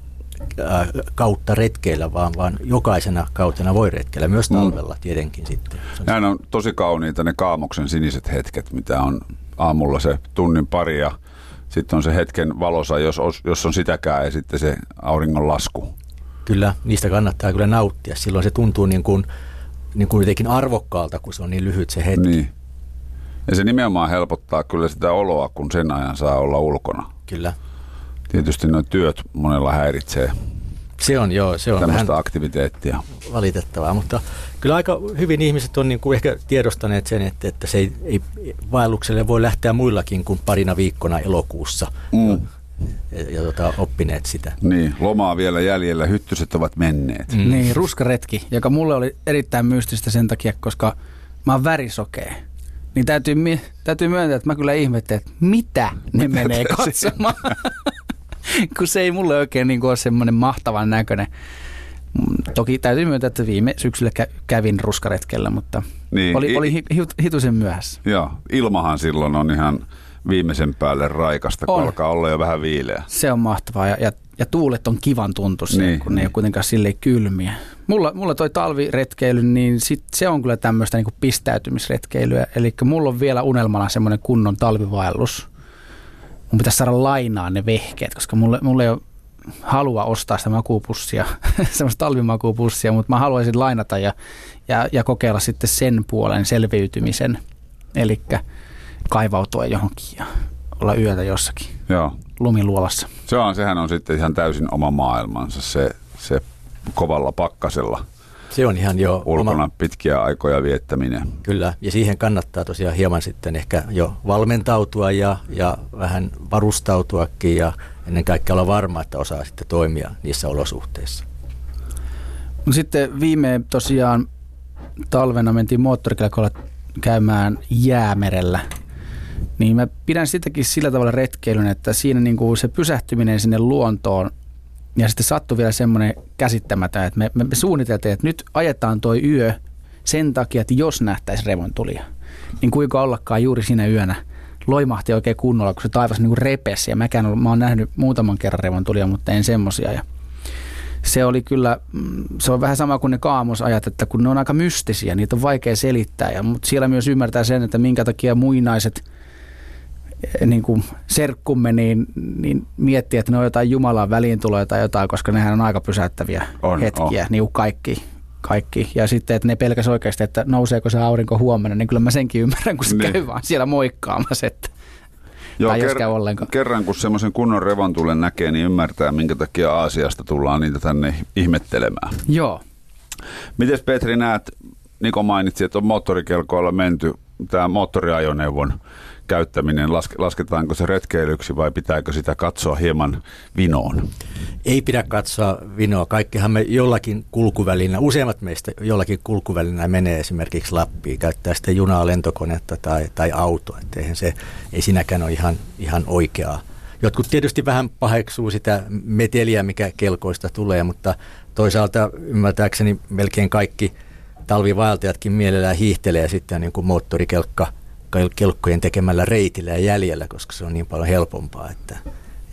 kautta retkeillä, vaan, vaan jokaisena kautena voi retkeillä, myös mm. talvella mm. tietenkin sitten.
Näin on tosi kauniita ne kaamoksen siniset hetket, mitä on aamulla se tunnin pari ja sitten on se hetken valosa, jos, jos on sitäkään ja sitten se auringon lasku.
Kyllä, niistä kannattaa kyllä nauttia. Silloin se tuntuu niin kuin, niin kuin jotenkin arvokkaalta, kun se on niin lyhyt se hetki. Niin.
Ja se nimenomaan helpottaa kyllä sitä oloa, kun sen ajan saa olla ulkona.
Kyllä.
Tietysti nuo työt monella häiritsee
se on joo, se on
vähän aktiviteettia.
Valitettavaa, mutta kyllä aika hyvin ihmiset on niin kuin ehkä tiedostaneet sen, että, että se ei, ei vaellukselle voi lähteä muillakin kuin parina viikkona elokuussa. Mm. Ja, ja tota, oppineet sitä.
Niin, lomaa vielä jäljellä, hyttyset ovat menneet.
Mm. Niin, ruskaretki, joka mulle oli erittäin mystistä sen takia, koska mä oon värisokea. Niin täytyy, täytyy myöntää, että mä kyllä ihmettelin, että mitä ne menee katsomaan. kun se ei mulle oikein niin kuin ole semmoinen mahtavan näköinen. Toki täytyy myöntää, että viime syksyllä kävin ruskaretkellä, mutta niin, oli, oli hitusen myöhässä.
Joo, ilmahan silloin on ihan viimeisen päälle raikasta, kun on. alkaa olla jo vähän viileä.
Se on mahtavaa ja, ja, ja tuulet on kivan tuntuisia, niin, kun niin. ne ei ole kuitenkaan silleen kylmiä. Mulla, mulla toi talviretkeily, niin sit se on kyllä tämmöistä niin pistäytymisretkeilyä. Eli mulla on vielä unelmana semmoinen kunnon talvivaellus mun pitäisi saada lainaa ne vehkeet, koska mulle, mulle ei ole halua ostaa sitä makuupussia, semmoista talvimakuupussia, mutta mä haluaisin lainata ja, ja, ja kokeilla sitten sen puolen selviytymisen, eli kaivautua johonkin ja olla yötä jossakin Joo. lumiluolassa.
Se on, sehän on sitten ihan täysin oma maailmansa, se, se kovalla pakkasella –
se on ihan jo
ulkona oma... pitkiä aikoja viettäminen.
Kyllä, ja siihen kannattaa tosiaan hieman sitten ehkä jo valmentautua ja, ja vähän varustautuakin ja ennen kaikkea olla varma, että osaa sitten toimia niissä olosuhteissa.
No sitten viime tosiaan talvena mentiin moottorikelkolla käymään jäämerellä. Niin mä pidän sitäkin sillä tavalla retkeilyn, että siinä niin kuin se pysähtyminen sinne luontoon ja sitten sattui vielä semmoinen käsittämätön, että me, me, me suunniteltiin, että nyt ajetaan toi yö sen takia, että jos nähtäisi revontulia, niin kuinka ollakaan juuri siinä yönä loimahti oikein kunnolla, kun se taivas niin repesi. Ja mäkään olen, mä oon nähnyt muutaman kerran revontulia, mutta en semmosia. Ja se oli kyllä, mm, se on vähän sama kuin ne kaamosajat, että kun ne on aika mystisiä, niitä on vaikea selittää. Ja, mutta siellä myös ymmärtää sen, että minkä takia muinaiset – niin kuin serkkumme, niin, niin miettii, että ne on jotain Jumalan väliintuloja tai jotain, koska nehän on aika pysäyttäviä on, hetkiä, on. niin kaikki, kaikki. Ja sitten, että ne pelkäs oikeasti, että nouseeko se aurinko huomenna, niin kyllä mä senkin ymmärrän, kun se niin. käy vaan siellä moikkaamassa, että Joo, tai ker- ollenkaan.
kerran kun semmoisen kunnon revontulen näkee, niin ymmärtää, minkä takia Aasiasta tullaan niitä tänne ihmettelemään.
Joo.
Miten Petri näet, Niko mainitsi, että on moottorikelkoilla menty, tämä moottoriajoneuvon käyttäminen, lasketaanko se retkeilyksi vai pitääkö sitä katsoa hieman vinoon?
Ei pidä katsoa vinoa. Kaikkihan me jollakin kulkuvälinä, useimmat meistä jollakin kulkuvälinä menee esimerkiksi Lappiin, käyttää sitten junaa, lentokonetta tai, tai autoa. Että eihän se, ei sinäkään ole ihan, ihan oikeaa. Jotkut tietysti vähän paheksuu sitä meteliä, mikä kelkoista tulee, mutta toisaalta ymmärtääkseni melkein kaikki talvivaeltajatkin mielellään hiihtelee sitten niin kuin moottorikelkka kelkkojen tekemällä reitillä ja jäljellä, koska se on niin paljon helpompaa, että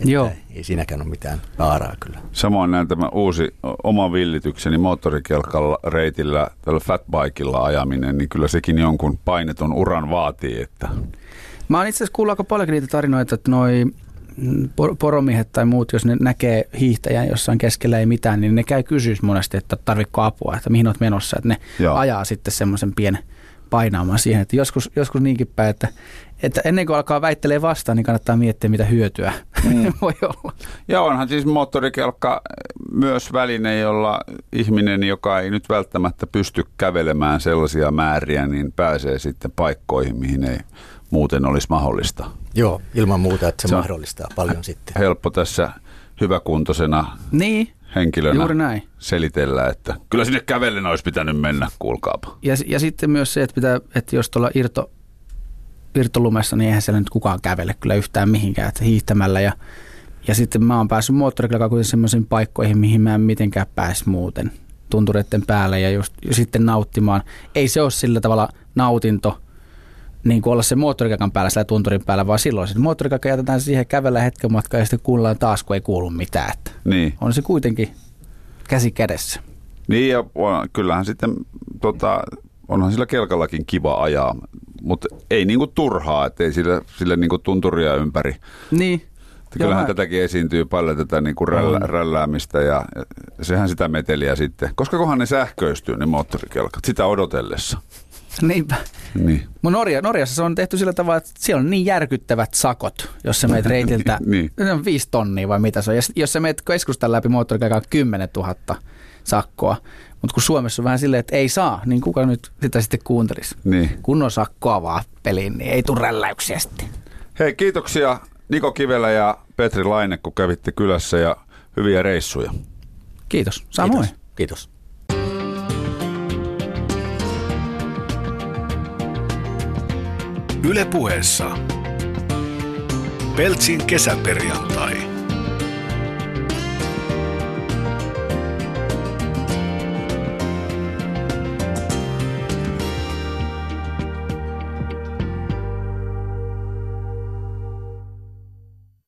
Että
Joo.
Ei siinäkään ole mitään vaaraa kyllä.
Samoin näin tämä uusi oma villitykseni moottorikelkalla reitillä, tällä fatbikeilla ajaminen, niin kyllä sekin jonkun painetun uran vaatii, että
Mä oon itse asiassa kuullut aika paljonkin niitä tarinoita, että noi por- poromiehet tai muut, jos ne näkee hiihtäjän jossain keskellä ei mitään, niin ne käy kysyä monesti, että tarvitko apua, että mihin olet menossa. Että ne.
Joo.
ajaa sitten semmoisen pienen painaamaan siihen, että joskus, joskus niinkin päin, että, että ennen kuin alkaa väittelee vastaan, niin kannattaa miettiä, mitä hyötyä mm. voi olla.
Ja onhan siis moottorikelkka myös väline, jolla ihminen, joka ei nyt välttämättä pysty kävelemään sellaisia määriä, niin pääsee sitten paikkoihin, mihin ei muuten olisi mahdollista.
Joo, ilman muuta, että se,
Se
mahdollistaa paljon sitten.
Helppo tässä hyväkuntoisena
Niin,
henkilönä
Juuri näin.
selitellä, että kyllä sinne kävellen olisi pitänyt mennä, kuulkaapa.
ja, ja sitten myös se, että, pitää, että jos tuolla irto, irtolumessa, niin eihän siellä nyt kukaan kävele kyllä yhtään mihinkään, että hiihtämällä ja ja sitten mä oon päässyt moottorikelkalla kuitenkin semmoisiin paikkoihin, mihin mä en mitenkään pääs muuten tuntureiden päälle ja, just, ja sitten nauttimaan. Ei se ole sillä tavalla nautinto, niin kuin olla se moottorikelkan päällä sillä tunturin päällä, vaan silloin se moottorikelkka jätetään siihen kävellä hetken matkaa ja sitten kuunnellaan taas, kun ei kuulu mitään. Että
Niin.
on se kuitenkin käsi kädessä.
Niin ja on- kyllähän sitten tota, onhan sillä kelkallakin kiva ajaa, mutta ei niinku turhaa, että ei sillä, sillä niinku tunturia ympäri.
Niin.
Kyllähän
Joo,
tätäkin esiintyy paljon tätä niinku rällä,
On.
rälläämistä ja ja sehän sitä meteliä sitten. Koska kohan ne sähköistyy ne moottorikelkat sitä odotellessa.
Niinpä.
Niin.
Mun Norja, Norjassa se on tehty sillä tavalla, että siellä on niin järkyttävät sakot, jos sä meet reitiltä,
Niin.
se on viisi tonnia vai mitä se on. Ja jos sä meet keskustan läpi moottorikelkalla 10 000 sakkoa, mutta kun Suomessa on vähän silleen, että ei saa, niin kuka nyt sitä sitten kuuntelisi?
Niin.
Kunnon sakkoa vaan peliin, niin ei tule rälläyksiä sitten.
Hei, kiitoksia Niko Kivelä ja Petri Laine, kun kävitte kylässä ja hyviä reissuja.
Kiitos. Samoin.
Kiitos. Kiitos.
Yle puheessa. Peltsin kesäperjantai.